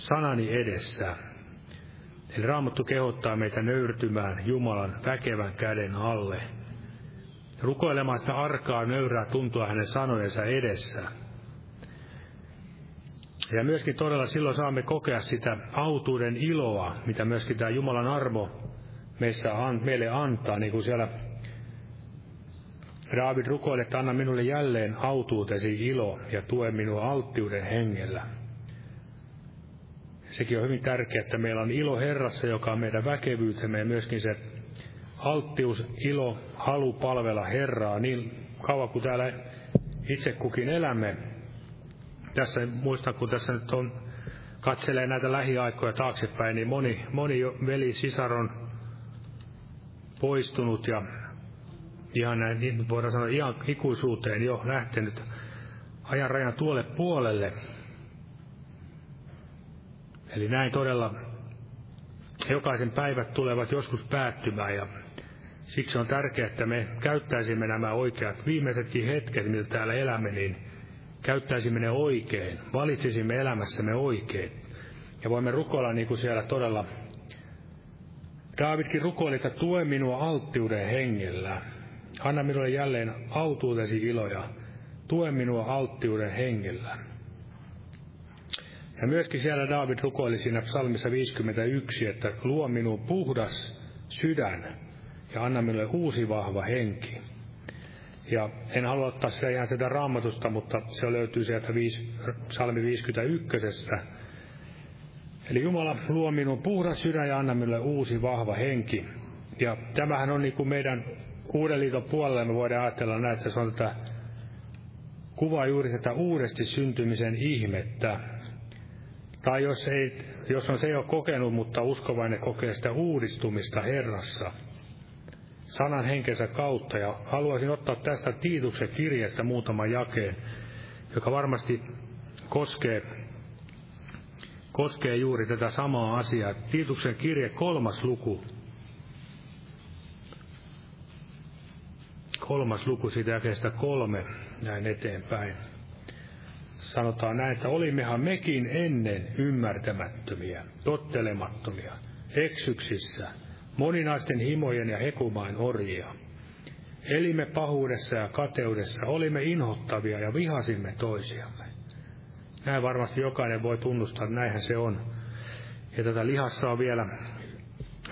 sanani edessä. Eli Raamattu kehottaa meitä nöyrtymään Jumalan väkevän käden alle. Rukoilemaan sitä arkaa nöyrää tuntua hänen sanojensa edessä. Ja myöskin todella silloin saamme kokea sitä autuuden iloa, mitä myöskin tämä Jumalan armo meissä meille antaa, niin kuin siellä Raavid rukoilee, että anna minulle jälleen autuutesi ilo ja tue minua alttiuden hengellä. Sekin on hyvin tärkeää, että meillä on ilo Herrassa, joka on meidän väkevyytemme ja myöskin se alttius, ilo, halu palvella Herraa niin kauan kuin täällä itse kukin elämme. Tässä muistan, kun tässä nyt on, katselee näitä lähiaikoja taaksepäin, niin moni, moni veli, sisaron poistunut ja ihan näin, niin voidaan sanoa ihan ikuisuuteen jo lähtenyt ajan rajan tuolle puolelle. Eli näin todella jokaisen päivät tulevat joskus päättymään ja siksi on tärkeää, että me käyttäisimme nämä oikeat viimeisetkin hetket, mitä täällä elämme, niin käyttäisimme ne oikein, valitsisimme elämässämme oikein. Ja voimme rukoilla niin kuin siellä todella Daavidkin rukoili, että tue minua alttiuden hengellä. Anna minulle jälleen autuutesi iloja. Tue minua alttiuden hengellä. Ja myöskin siellä Daavid rukoili siinä psalmissa 51, että luo minuun puhdas sydän ja anna minulle uusi vahva henki. Ja en halua ottaa sitä ihan sitä raamatusta, mutta se löytyy sieltä viis, psalmi 51. Eli Jumala luo minun puhdas sydän ja anna minulle uusi vahva henki. Ja tämähän on niin kuin meidän uuden liiton puolella, me voidaan ajatella näin, että se on tätä kuvaa juuri tätä uudesti syntymisen ihmettä. Tai jos, ei, jos on se jo kokenut, mutta uskovainen kokee sitä uudistumista Herrassa, sanan henkensä kautta. Ja haluaisin ottaa tästä Tiituksen kirjeestä muutaman jakeen, joka varmasti koskee koskee juuri tätä samaa asiaa. Tiituksen kirje kolmas luku. Kolmas luku siitä jakeesta kolme, näin eteenpäin. Sanotaan näin, että olimmehan mekin ennen ymmärtämättömiä, tottelemattomia, eksyksissä, moninaisten himojen ja hekumain orjia. Elimme pahuudessa ja kateudessa, olimme inhottavia ja vihasimme toisiamme. Näin varmasti jokainen voi tunnustaa, että näinhän se on. Ja tätä lihassa on vielä,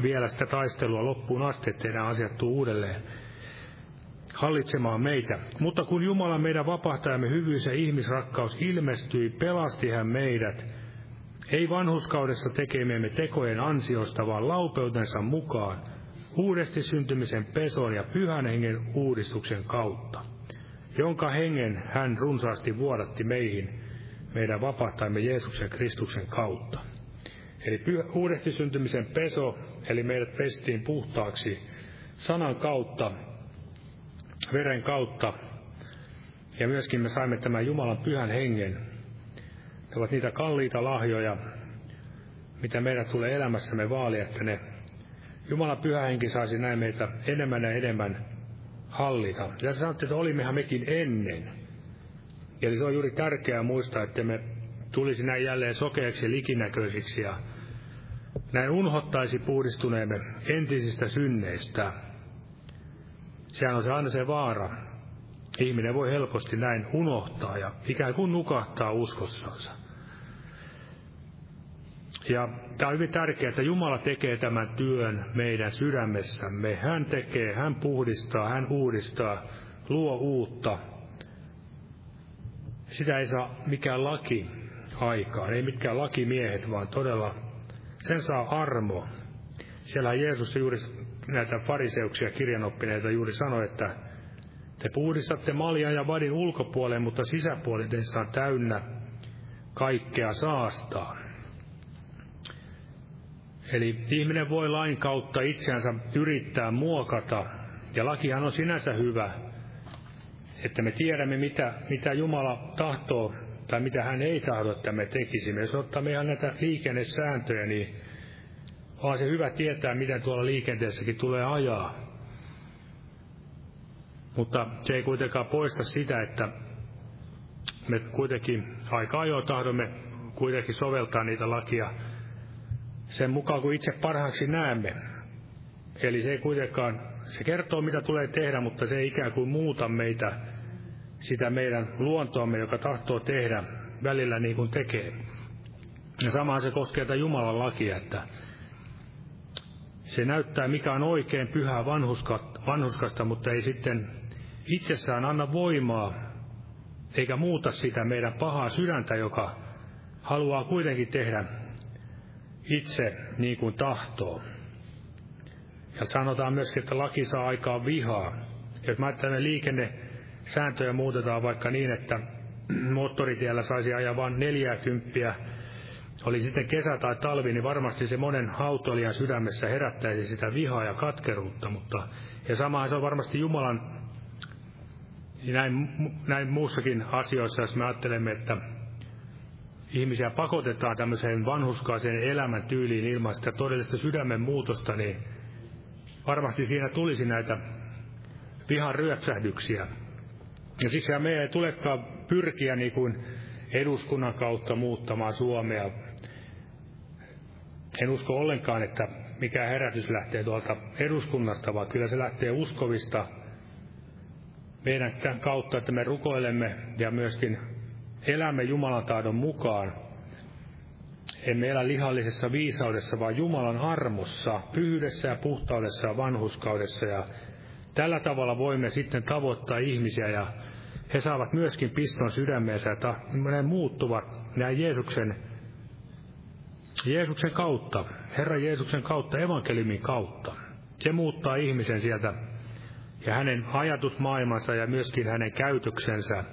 vielä sitä taistelua loppuun asti, ettei nämä asiat uudelleen hallitsemaan meitä. Mutta kun Jumala meidän vapahtajamme hyvyys ja ihmisrakkaus ilmestyi, pelasti hän meidät, ei vanhuskaudessa tekemiemme tekojen ansiosta, vaan laupeutensa mukaan, uudesti syntymisen peson ja pyhän hengen uudistuksen kautta, jonka hengen hän runsaasti vuodatti meihin, meidän vapahtajamme Jeesuksen Kristuksen kautta. Eli uudesti syntymisen peso, eli meidät pestiin puhtaaksi sanan kautta, veren kautta, ja myöskin me saimme tämän Jumalan pyhän hengen. Ne ovat niitä kalliita lahjoja, mitä meidän tulee elämässämme vaalia, että ne Jumalan pyhä henki saisi näin meitä enemmän ja enemmän hallita. Ja sanottiin, että olimmehan mekin ennen. Eli se on juuri tärkeää muistaa, että me tulisi näin jälleen sokeaksi ja likinäköisiksi ja näin unhottaisi puhdistuneemme entisistä synneistä. Sehän on se aina se vaara. Ihminen voi helposti näin unohtaa ja ikään kuin nukahtaa uskossansa. Ja tämä on hyvin tärkeää, että Jumala tekee tämän työn meidän sydämessämme. Hän tekee, hän puhdistaa, hän uudistaa, luo uutta, sitä ei saa mikään laki aikaan. Ei mitkään lakimiehet, vaan todella sen saa armo. Siellä Jeesus juuri näitä fariseuksia kirjanoppineita juuri sanoi, että te puhdistatte maljan ja vadin ulkopuoleen, mutta sisäpuoli teissä on täynnä kaikkea saastaa. Eli ihminen voi lain kautta itseänsä yrittää muokata, ja lakihan on sinänsä hyvä, että me tiedämme, mitä, mitä Jumala tahtoo tai mitä hän ei tahdo, että me tekisimme. Jos ottaa meidän näitä liikennesääntöjä, niin on se hyvä tietää, miten tuolla liikenteessäkin tulee ajaa. Mutta se ei kuitenkaan poista sitä, että me kuitenkin aika ajoin tahdomme kuitenkin soveltaa niitä lakia sen mukaan, kun itse parhaaksi näemme. Eli se ei kuitenkaan, se kertoo mitä tulee tehdä, mutta se ei ikään kuin muuta meitä, sitä meidän luontoamme, joka tahtoo tehdä välillä niin kuin tekee. Ja samaan se koskee tätä Jumalan lakia, että se näyttää mikä on oikein pyhää vanhuskasta, mutta ei sitten itsessään anna voimaa, eikä muuta sitä meidän pahaa sydäntä, joka haluaa kuitenkin tehdä itse niin kuin tahtoo. Ja sanotaan myöskin, että laki saa aikaan vihaa. Jos mä ajattelen liikennesääntöjä muutetaan vaikka niin, että moottoritiellä saisi ajaa vain 40, oli sitten kesä tai talvi, niin varmasti se monen autoilijan sydämessä herättäisi sitä vihaa ja katkeruutta, mutta ja sama se on varmasti Jumalan näin, näin muussakin asioissa, jos me ajattelemme, että ihmisiä pakotetaan tämmöiseen vanhuskaiseen elämäntyyliin ilman sitä todellista sydämen muutosta, niin varmasti siinä tulisi näitä vihan ryöpsähdyksiä. Ja siksi meidän ei tulekaan pyrkiä niin kuin eduskunnan kautta muuttamaan Suomea. En usko ollenkaan, että mikä herätys lähtee tuolta eduskunnasta, vaan kyllä se lähtee uskovista meidän kautta, että me rukoilemme ja myöskin elämme Jumalan tahdon mukaan. Emme elä lihallisessa viisaudessa, vaan Jumalan armossa, pyhyydessä ja puhtaudessa ja vanhuskaudessa. Ja tällä tavalla voimme sitten tavoittaa ihmisiä ja he saavat myöskin piston sydämeensä, että ne muuttuvat näin Jeesuksen, Jeesuksen kautta, Herran Jeesuksen kautta, evankeliumin kautta. Se muuttaa ihmisen sieltä ja hänen ajatusmaailmansa ja myöskin hänen käytöksensä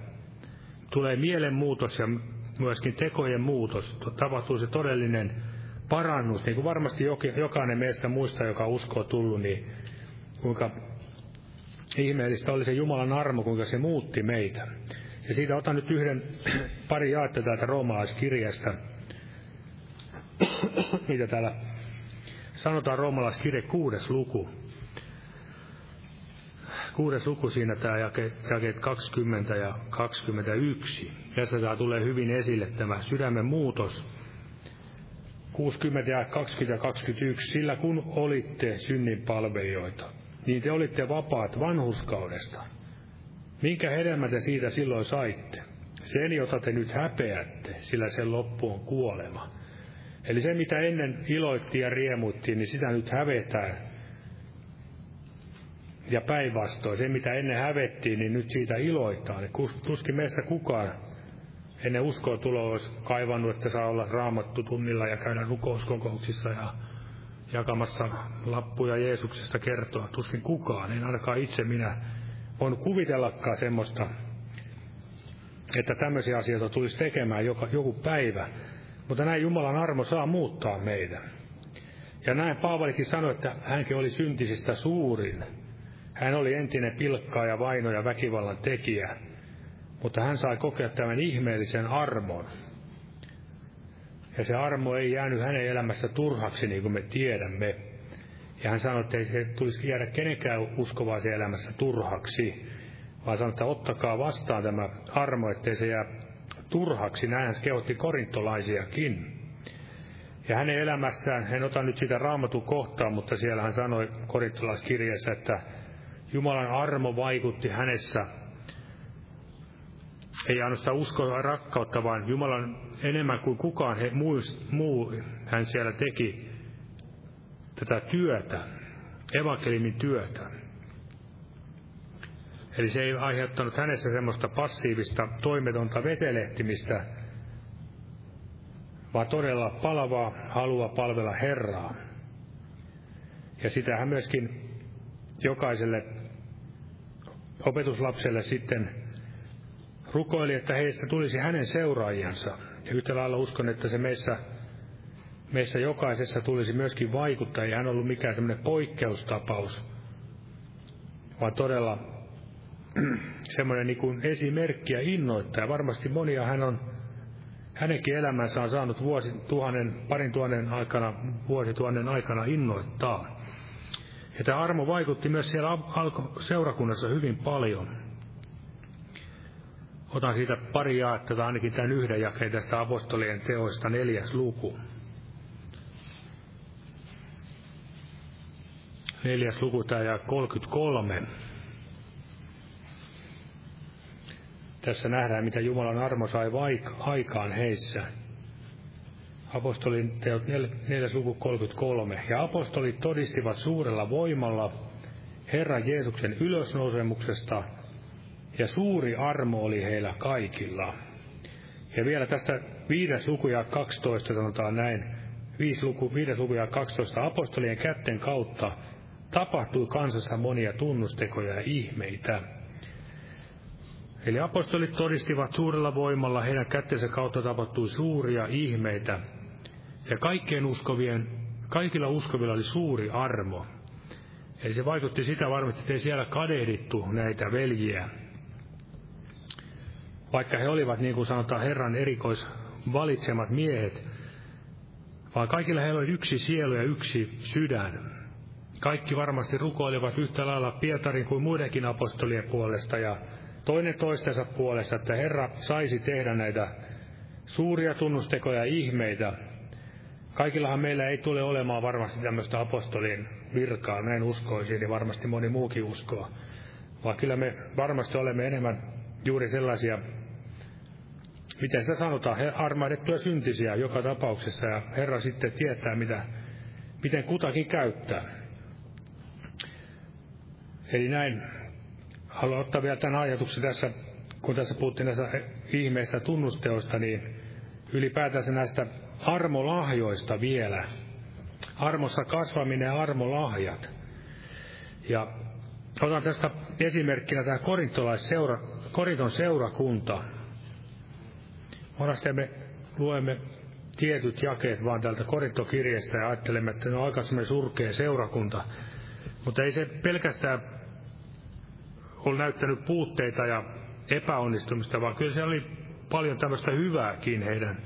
tulee mielenmuutos ja myöskin tekojen muutos, tapahtuu se todellinen parannus, niin kuin varmasti jokainen meistä muista, joka uskoo tullut, niin kuinka ihmeellistä oli se Jumalan armo, kuinka se muutti meitä. Ja siitä otan nyt yhden, pari jaetta täältä roomalaiskirjasta, mitä täällä sanotaan roomalaiskirje kuudes luku kuudes luku siinä tämä jakeet, jakeet 20 ja 21. Tässä tämä tulee hyvin esille tämä sydämen muutos. 60 ja 20 ja 21. Sillä kun olitte synnin palvelijoita, niin te olitte vapaat vanhuskaudesta. Minkä hedelmä te siitä silloin saitte? Sen, jota te nyt häpeätte, sillä sen loppu on kuolema. Eli se, mitä ennen iloittiin ja riemuittiin, niin sitä nyt hävetään ja päinvastoin, se mitä ennen hävettiin, niin nyt siitä iloitaan. Tuskin meistä kukaan ennen uskoa tuloa olisi kaivannut, että saa olla raamattu tunnilla ja käydä rukouskokouksissa ja jakamassa lappuja Jeesuksesta kertoa. Tuskin kukaan, en ainakaan itse minä voinut kuvitellakaan semmoista, että tämmöisiä asioita tulisi tekemään joka, joku päivä. Mutta näin Jumalan armo saa muuttaa meitä. Ja näin Paavalikin sanoi, että hänkin oli syntisistä suurin. Hän oli entinen pilkkaa ja vaino ja väkivallan tekijä, mutta hän sai kokea tämän ihmeellisen armon. Ja se armo ei jäänyt hänen elämässä turhaksi, niin kuin me tiedämme. Ja hän sanoi, että ei se tulisi jäädä kenenkään uskovaisen elämässä turhaksi, vaan sanoi, että ottakaa vastaan tämä armo, ettei se jää turhaksi. Näin hän kehotti korintolaisiakin. Ja hänen elämässään, en ota nyt sitä raamatun kohtaa, mutta siellä hän sanoi korintolaiskirjassa, että Jumalan armo vaikutti hänessä. Ei ainoastaan uskoa rakkautta, vaan Jumalan enemmän kuin kukaan he, muu, muu hän siellä teki tätä työtä, evankeliumin työtä. Eli se ei aiheuttanut hänessä semmoista passiivista, toimetonta vetelehtimistä, vaan todella palavaa halua palvella Herraa. Ja sitä hän myöskin jokaiselle opetuslapselle sitten rukoili, että heistä tulisi hänen seuraajansa. Ja yhtä lailla uskon, että se meissä, meissä jokaisessa tulisi myöskin vaikuttaa. Ei hän ollut mikään semmoinen poikkeustapaus, vaan todella semmoinen niin esimerkki ja innoittaja. Varmasti monia hän on, hänenkin elämänsä on saanut vuosi tuhannen, parin tuhannen aikana, vuosituhannen aikana innoittaa. Ja tämä armo vaikutti myös siellä seurakunnassa hyvin paljon. Otan siitä pari jaetta, ainakin tämän yhden jakeen tästä apostolien teoista neljäs luku. Neljäs luku, tämä ja 33. Tässä nähdään, mitä Jumalan armo sai aikaan heissä. Apostolin teot 4. luku 33. Ja apostolit todistivat suurella voimalla Herran Jeesuksen ylösnousemuksesta, ja suuri armo oli heillä kaikilla. Ja vielä tästä viides luku ja 12 sanotaan näin, viisi luku, viides luku ja 12 apostolien kätten kautta tapahtui kansassa monia tunnustekoja ja ihmeitä. Eli apostolit todistivat suurella voimalla, heidän kättensä kautta tapahtui suuria ihmeitä, ja kaikkien uskovien, kaikilla uskovilla oli suuri armo. Eli se vaikutti sitä varmasti, että ei siellä kadehdittu näitä veljiä. Vaikka he olivat, niin kuin sanotaan, Herran erikois valitsemat miehet, vaan kaikilla heillä oli yksi sielu ja yksi sydän. Kaikki varmasti rukoilivat yhtä lailla Pietarin kuin muidenkin apostolien puolesta ja toinen toistensa puolesta, että Herra saisi tehdä näitä suuria tunnustekoja ja ihmeitä, Kaikillahan meillä ei tule olemaan varmasti tämmöistä apostolien virkaa, näin uskoisin, ja varmasti moni muukin uskoo. Vaan kyllä me varmasti olemme enemmän juuri sellaisia, miten se sanotaan, armahdettuja syntisiä joka tapauksessa, ja Herra sitten tietää, mitä, miten kutakin käyttää. Eli näin, haluan ottaa vielä tämän ajatuksen tässä, kun tässä puhuttiin näistä ihmeistä tunnusteosta, niin ylipäätänsä näistä armolahjoista vielä. Armossa kasvaminen ja armolahjat. Ja otan tästä esimerkkinä tämä korintolaisseura, Korinton seurakunta. Monasti me luemme tietyt jakeet vaan täältä Korintokirjasta ja ajattelemme, että ne on aika surkea seurakunta. Mutta ei se pelkästään ole näyttänyt puutteita ja epäonnistumista, vaan kyllä se oli paljon tämmöistä hyvääkin heidän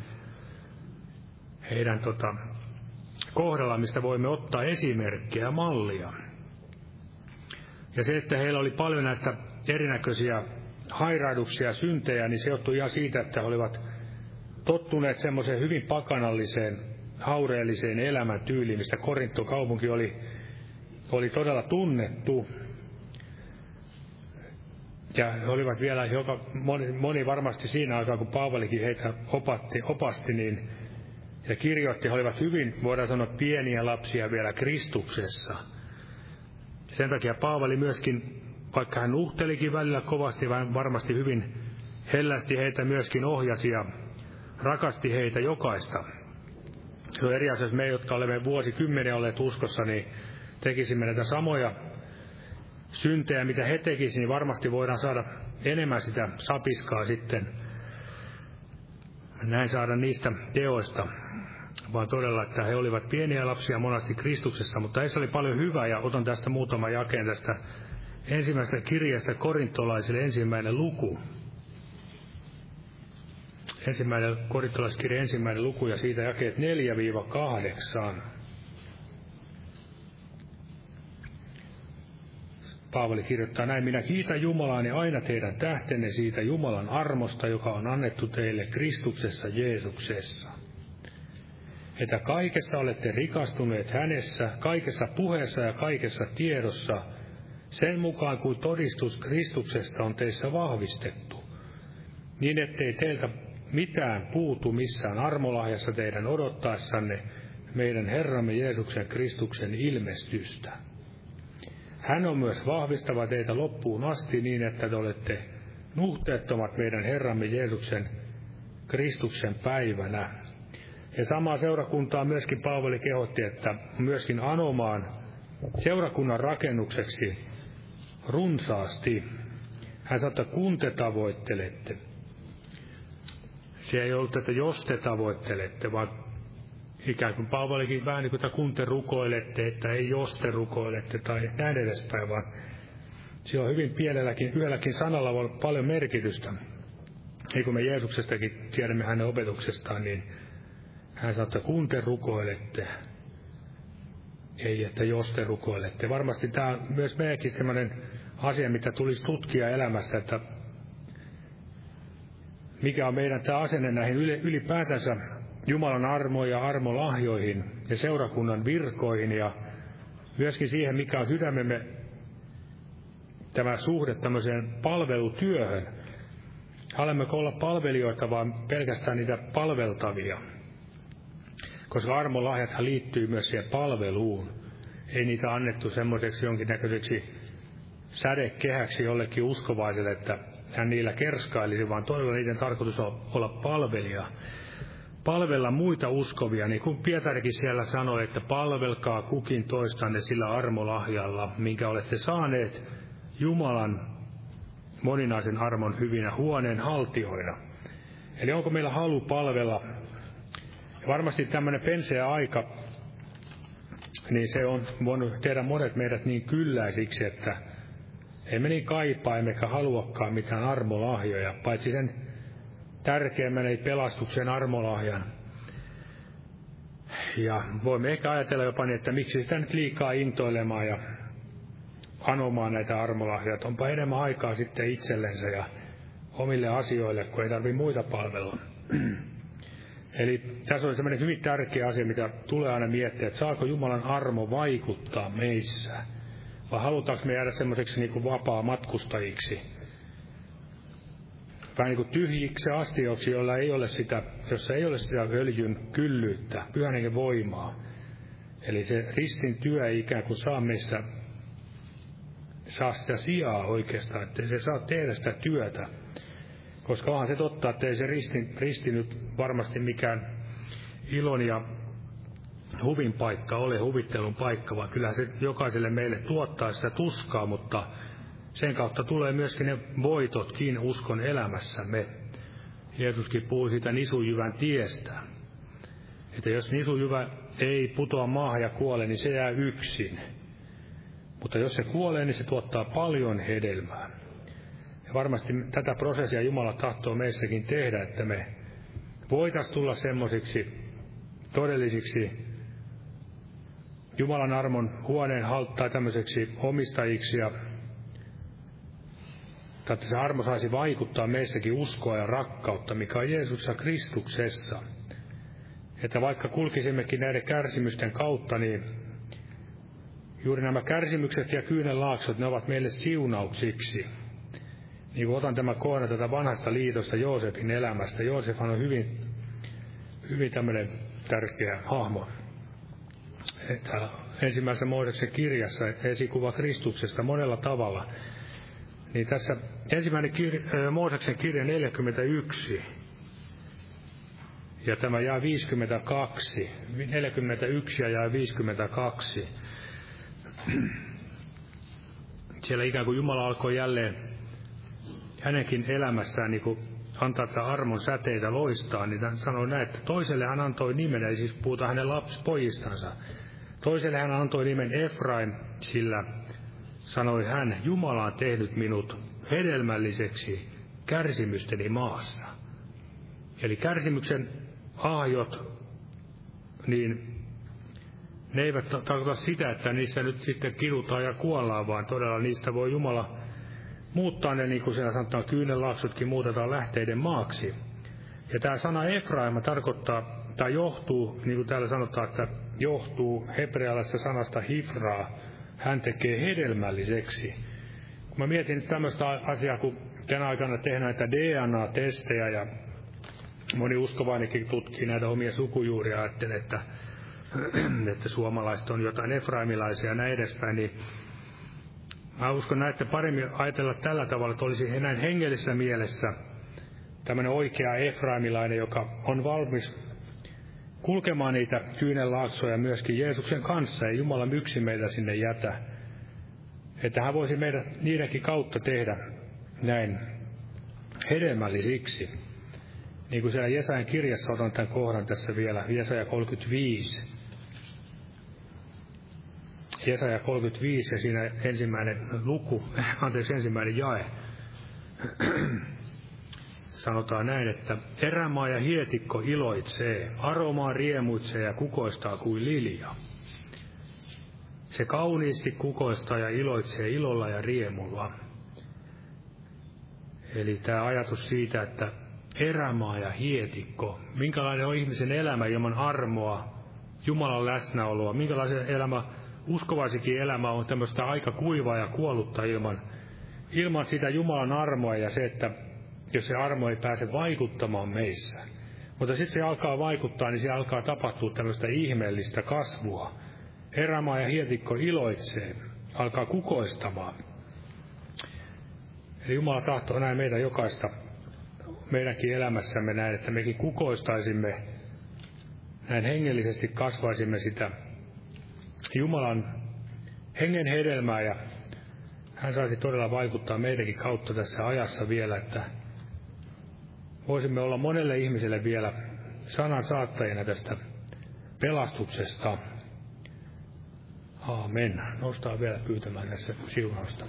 heidän tota, kohdalla, mistä voimme ottaa esimerkkejä ja mallia. Ja se, että heillä oli paljon näistä erinäköisiä hairauduksia ja syntejä, niin se johtui ihan siitä, että he olivat tottuneet semmoiseen hyvin pakanalliseen, haureelliseen elämäntyyliin, mistä Korinto kaupunki oli, oli todella tunnettu. Ja he olivat vielä, joka, moni, moni varmasti siinä aikaa, kun Paavalikin heitä opatti, opasti, niin ja kirjoitti, he olivat hyvin, voidaan sanoa, pieniä lapsia vielä Kristuksessa. Sen takia Paavali myöskin, vaikka hän uhtelikin välillä kovasti, vaan varmasti hyvin hellästi heitä myöskin ohjasi ja rakasti heitä jokaista. Se on eri asia, jos me, jotka olemme vuosikymmeniä olleet uskossa, niin tekisimme näitä samoja syntejä, mitä he tekisivät, niin varmasti voidaan saada enemmän sitä sapiskaa sitten. Näin saada niistä teoista vaan todella, että he olivat pieniä lapsia monasti Kristuksessa, mutta heissä oli paljon hyvää, ja otan tästä muutama jakeen tästä ensimmäisestä kirjasta korintolaisille ensimmäinen luku. Ensimmäinen korintolaiskirja ensimmäinen luku ja siitä jakeet 4-8. Paavali kirjoittaa näin, minä kiitän Jumalaani aina teidän tähtenne siitä Jumalan armosta, joka on annettu teille Kristuksessa Jeesuksessa että kaikessa olette rikastuneet hänessä, kaikessa puheessa ja kaikessa tiedossa, sen mukaan kuin todistus Kristuksesta on teissä vahvistettu, niin ettei teiltä mitään puutu missään armolahjassa teidän odottaessanne meidän Herramme Jeesuksen Kristuksen ilmestystä. Hän on myös vahvistava teitä loppuun asti niin, että te olette nuhteettomat meidän Herramme Jeesuksen Kristuksen päivänä, Ja samaa seurakuntaa myöskin Paavali kehotti, että myöskin anomaan seurakunnan rakennukseksi runsaasti. Hän sanoi, että kun te tavoittelette. Se ei ollut, että jos te tavoittelette, vaan ikään kuin Paavalikin vähän niin kuin, kun te rukoilette, että ei jos te rukoilette tai näin edespäin, vaan se on hyvin pienelläkin, yhdelläkin sanalla voi olla paljon merkitystä. Niin kuin me Jeesuksestakin tiedämme hänen opetuksestaan, niin hän sanoo, että kun te rukoilette, ei, että jos te rukoilette. Varmasti tämä on myös meidänkin sellainen asia, mitä tulisi tutkia elämässä, että mikä on meidän tämä asenne näihin ylipäätänsä Jumalan armoihin ja armolahjoihin ja seurakunnan virkoihin ja myöskin siihen, mikä on sydämemme tämä suhde tämmöiseen palvelutyöhön. Olemmeko olla palvelijoita, vaan pelkästään niitä palveltavia. Koska armolahjathan liittyy myös siihen palveluun. Ei niitä annettu semmoiseksi jonkinnäköiseksi sädekehäksi jollekin uskovaiselle, että hän niillä kerskailisi, vaan todella niiden tarkoitus on olla palvelija. Palvella muita uskovia, niin kuin Pietarikin siellä sanoi, että palvelkaa kukin toistanne sillä armolahjalla, minkä olette saaneet Jumalan moninaisen armon hyvinä huoneen haltioina. Eli onko meillä halu palvella? Varmasti tämmöinen penseä aika, niin se on voinut tehdä monet meidät niin kylläisiksi, että emme niin kaipaa emmekä haluakaan mitään armolahjoja, paitsi sen tärkeimmän eli pelastuksen armolahjan. Ja voimme ehkä ajatella jopa niin, että miksi sitä nyt liikaa intoilemaan ja anomaan näitä armolahjoja, että onpa enemmän aikaa sitten itsellensä ja omille asioille, kun ei tarvitse muita palvella. Eli tässä on sellainen hyvin tärkeä asia, mitä tulee aina miettiä, että saako Jumalan armo vaikuttaa meissä, vai halutaanko me jäädä semmoiseksi niin kuin vapaa matkustajiksi, vähän niin kuin tyhjiksi astioiksi, joilla ei ole sitä, jossa ei ole sitä öljyn kyllyyttä, pyhän voimaa. Eli se ristin työ ei ikään kuin saa meissä saa sitä sijaa oikeastaan, että se saa tehdä sitä työtä. Koska onhan se totta, että ei se risti, risti nyt varmasti mikään ilon ja huvin paikka ole, huvittelun paikka, vaan kyllä se jokaiselle meille tuottaa sitä tuskaa, mutta sen kautta tulee myöskin ne voitotkin uskon elämässämme. Jeesuskin puhuu siitä nisujyvän tiestä. Että jos nisujyvä ei putoa maahan ja kuole, niin se jää yksin. Mutta jos se kuolee, niin se tuottaa paljon hedelmää. Ja varmasti tätä prosessia Jumala tahtoo meissäkin tehdä, että me voitaisiin tulla semmoisiksi todellisiksi Jumalan armon huoneen halttaa tämmöiseksi omistajiksi ja että se armo saisi vaikuttaa meissäkin uskoa ja rakkautta, mikä on Jeesuksessa Kristuksessa. Että vaikka kulkisimmekin näiden kärsimysten kautta, niin Juuri nämä kärsimykset ja kyynelaaksot, ne ovat meille siunauksiksi. Niin kuin otan tämä kohda tätä vanhasta liitosta Joosefin elämästä. Joosef on hyvin, hyvin tämmöinen tärkeä hahmo. Että ensimmäisessä Mooseksen kirjassa esikuva Kristuksesta monella tavalla. Niin tässä ensimmäinen kir- Mooseksen kirja 41, ja tämä jää 52, 41 ja jää 52 siellä ikään kuin Jumala alkoi jälleen hänenkin elämässään niin kuin antaa tätä armon säteitä loistaa, niin hän sanoi näin, että toiselle hän antoi nimen, eli siis puhutaan hänen lapspojistansa. Toiselle hän antoi nimen Efraim, sillä sanoi hän, Jumala on tehnyt minut hedelmälliseksi kärsimysteni maassa. Eli kärsimyksen ahjot, niin ne eivät tarkoita sitä, että niissä nyt sitten kidutaan ja kuollaan, vaan todella niistä voi Jumala muuttaa ne, niin kuin siellä sanotaan, kyynelaaksutkin muutetaan lähteiden maaksi. Ja tämä sana Efraima tarkoittaa, tai johtuu, niin kuin täällä sanotaan, että johtuu hebrealaisesta sanasta hifraa, hän tekee hedelmälliseksi. Kun mä mietin nyt tämmöistä asiaa, kun tänä aikana tehdään näitä DNA-testejä ja moni uskovainenkin tutkii näitä omia sukujuuria, ajattelee, että että suomalaiset on jotain efraimilaisia ja näin edespäin, niin mä uskon näette paremmin ajatella tällä tavalla, että olisi näin hengellisessä mielessä tämmöinen oikea efraimilainen, joka on valmis kulkemaan niitä kyynelaaksoja myöskin Jeesuksen kanssa, ja Jumala myksi meitä sinne jätä. Että hän voisi meidän niidenkin kautta tehdä näin hedelmällisiksi. Niin kuin siellä Jesajan kirjassa otan tämän kohdan tässä vielä, Jesaja 35. Jesaja 35 ja siinä ensimmäinen luku, anteeksi ensimmäinen jae. Sanotaan näin, että erämaa ja hietikko iloitsee, aromaa riemuitsee ja kukoistaa kuin lilia. Se kauniisti kukoistaa ja iloitsee ilolla ja riemulla. Eli tämä ajatus siitä, että erämaa ja hietikko, minkälainen on ihmisen elämä ilman armoa, Jumalan läsnäoloa, minkälainen elämä, uskovaisikin elämä on tämmöistä aika kuivaa ja kuollutta ilman, ilman sitä Jumalan armoa ja se, että jos se armo ei pääse vaikuttamaan meissä. Mutta sitten se alkaa vaikuttaa, niin se alkaa tapahtua tämmöistä ihmeellistä kasvua. Erämaa ja hietikko iloitsee, alkaa kukoistamaan. Eli Jumala tahtoo näin meidän jokaista meidänkin elämässämme näin, että mekin kukoistaisimme, näin hengellisesti kasvaisimme sitä Jumalan hengen hedelmää ja hän saisi todella vaikuttaa meidänkin kautta tässä ajassa vielä, että voisimme olla monelle ihmiselle vielä sanan saattajina tästä pelastuksesta. Aamen. Nostaa vielä pyytämään tässä siunausta.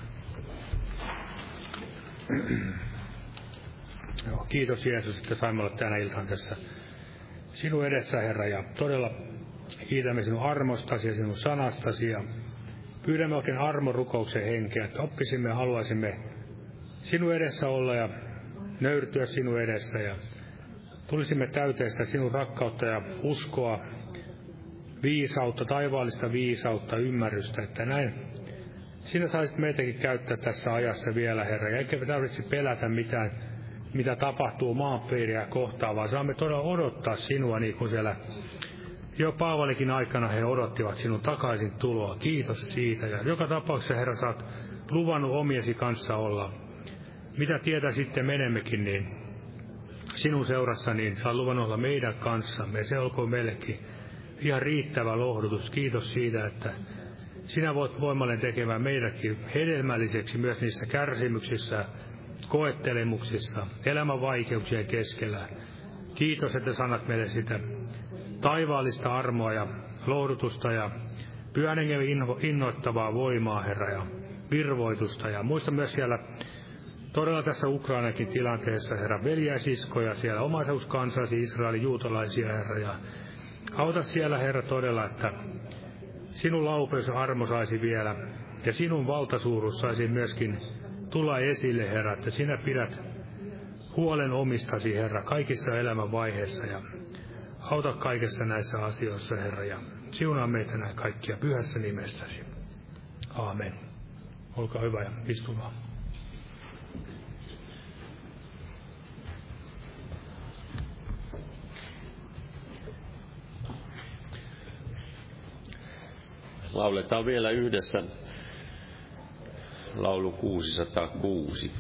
Joo, kiitos Jeesus, että saimme olla tänä iltaan tässä sinun edessä, Herra, ja todella kiitämme sinun armostasi ja sinun sanastasi, ja pyydämme oikein armorukouksen henkeä, että oppisimme ja haluaisimme sinun edessä olla ja nöyrtyä sinun edessä, ja tulisimme täyteistä sinun rakkautta ja uskoa, viisautta, taivaallista viisautta, ymmärrystä, että näin sinä saisit meitäkin käyttää tässä ajassa vielä, Herra, ja eikä tarvitse pelätä mitään mitä tapahtuu maanpiiriä kohtaan, vaan saamme todella odottaa sinua niin kuin siellä jo Paavalikin aikana he odottivat sinun takaisin tuloa. Kiitos siitä. Ja joka tapauksessa, Herra, saat luvannut omiesi kanssa olla. Mitä tietä sitten menemmekin, niin sinun seurassa, niin saa luvannut olla meidän kanssamme. Se olkoon meillekin ihan riittävä lohdutus. Kiitos siitä, että sinä voit voimallinen tekemään meidätkin hedelmälliseksi myös niissä kärsimyksissä, koettelemuksissa, elämän vaikeuksien keskellä. Kiitos, että sanat meille sitä taivaallista armoa ja lohdutusta ja pyhän innoittavaa voimaa, Herra, ja virvoitusta. Ja muista myös siellä todella tässä Ukrainakin tilanteessa, Herra, veljäisiskoja siellä, omaisuuskansasi, Israelin juutalaisia, Herra, ja auta siellä, Herra, todella, että sinun laupeus ja armo saisi vielä, ja sinun valtasuurus saisi myöskin tulla esille, Herra, että sinä pidät huolen omistasi, Herra, kaikissa elämän vaiheissa ja auta kaikessa näissä asioissa, Herra, ja siunaa meitä näin kaikkia pyhässä nimessäsi. Aamen. Olkaa hyvä ja istukaa. Lauletaan vielä yhdessä laulu 606.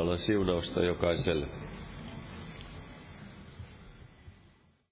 Jumalan siunausta jokaiselle.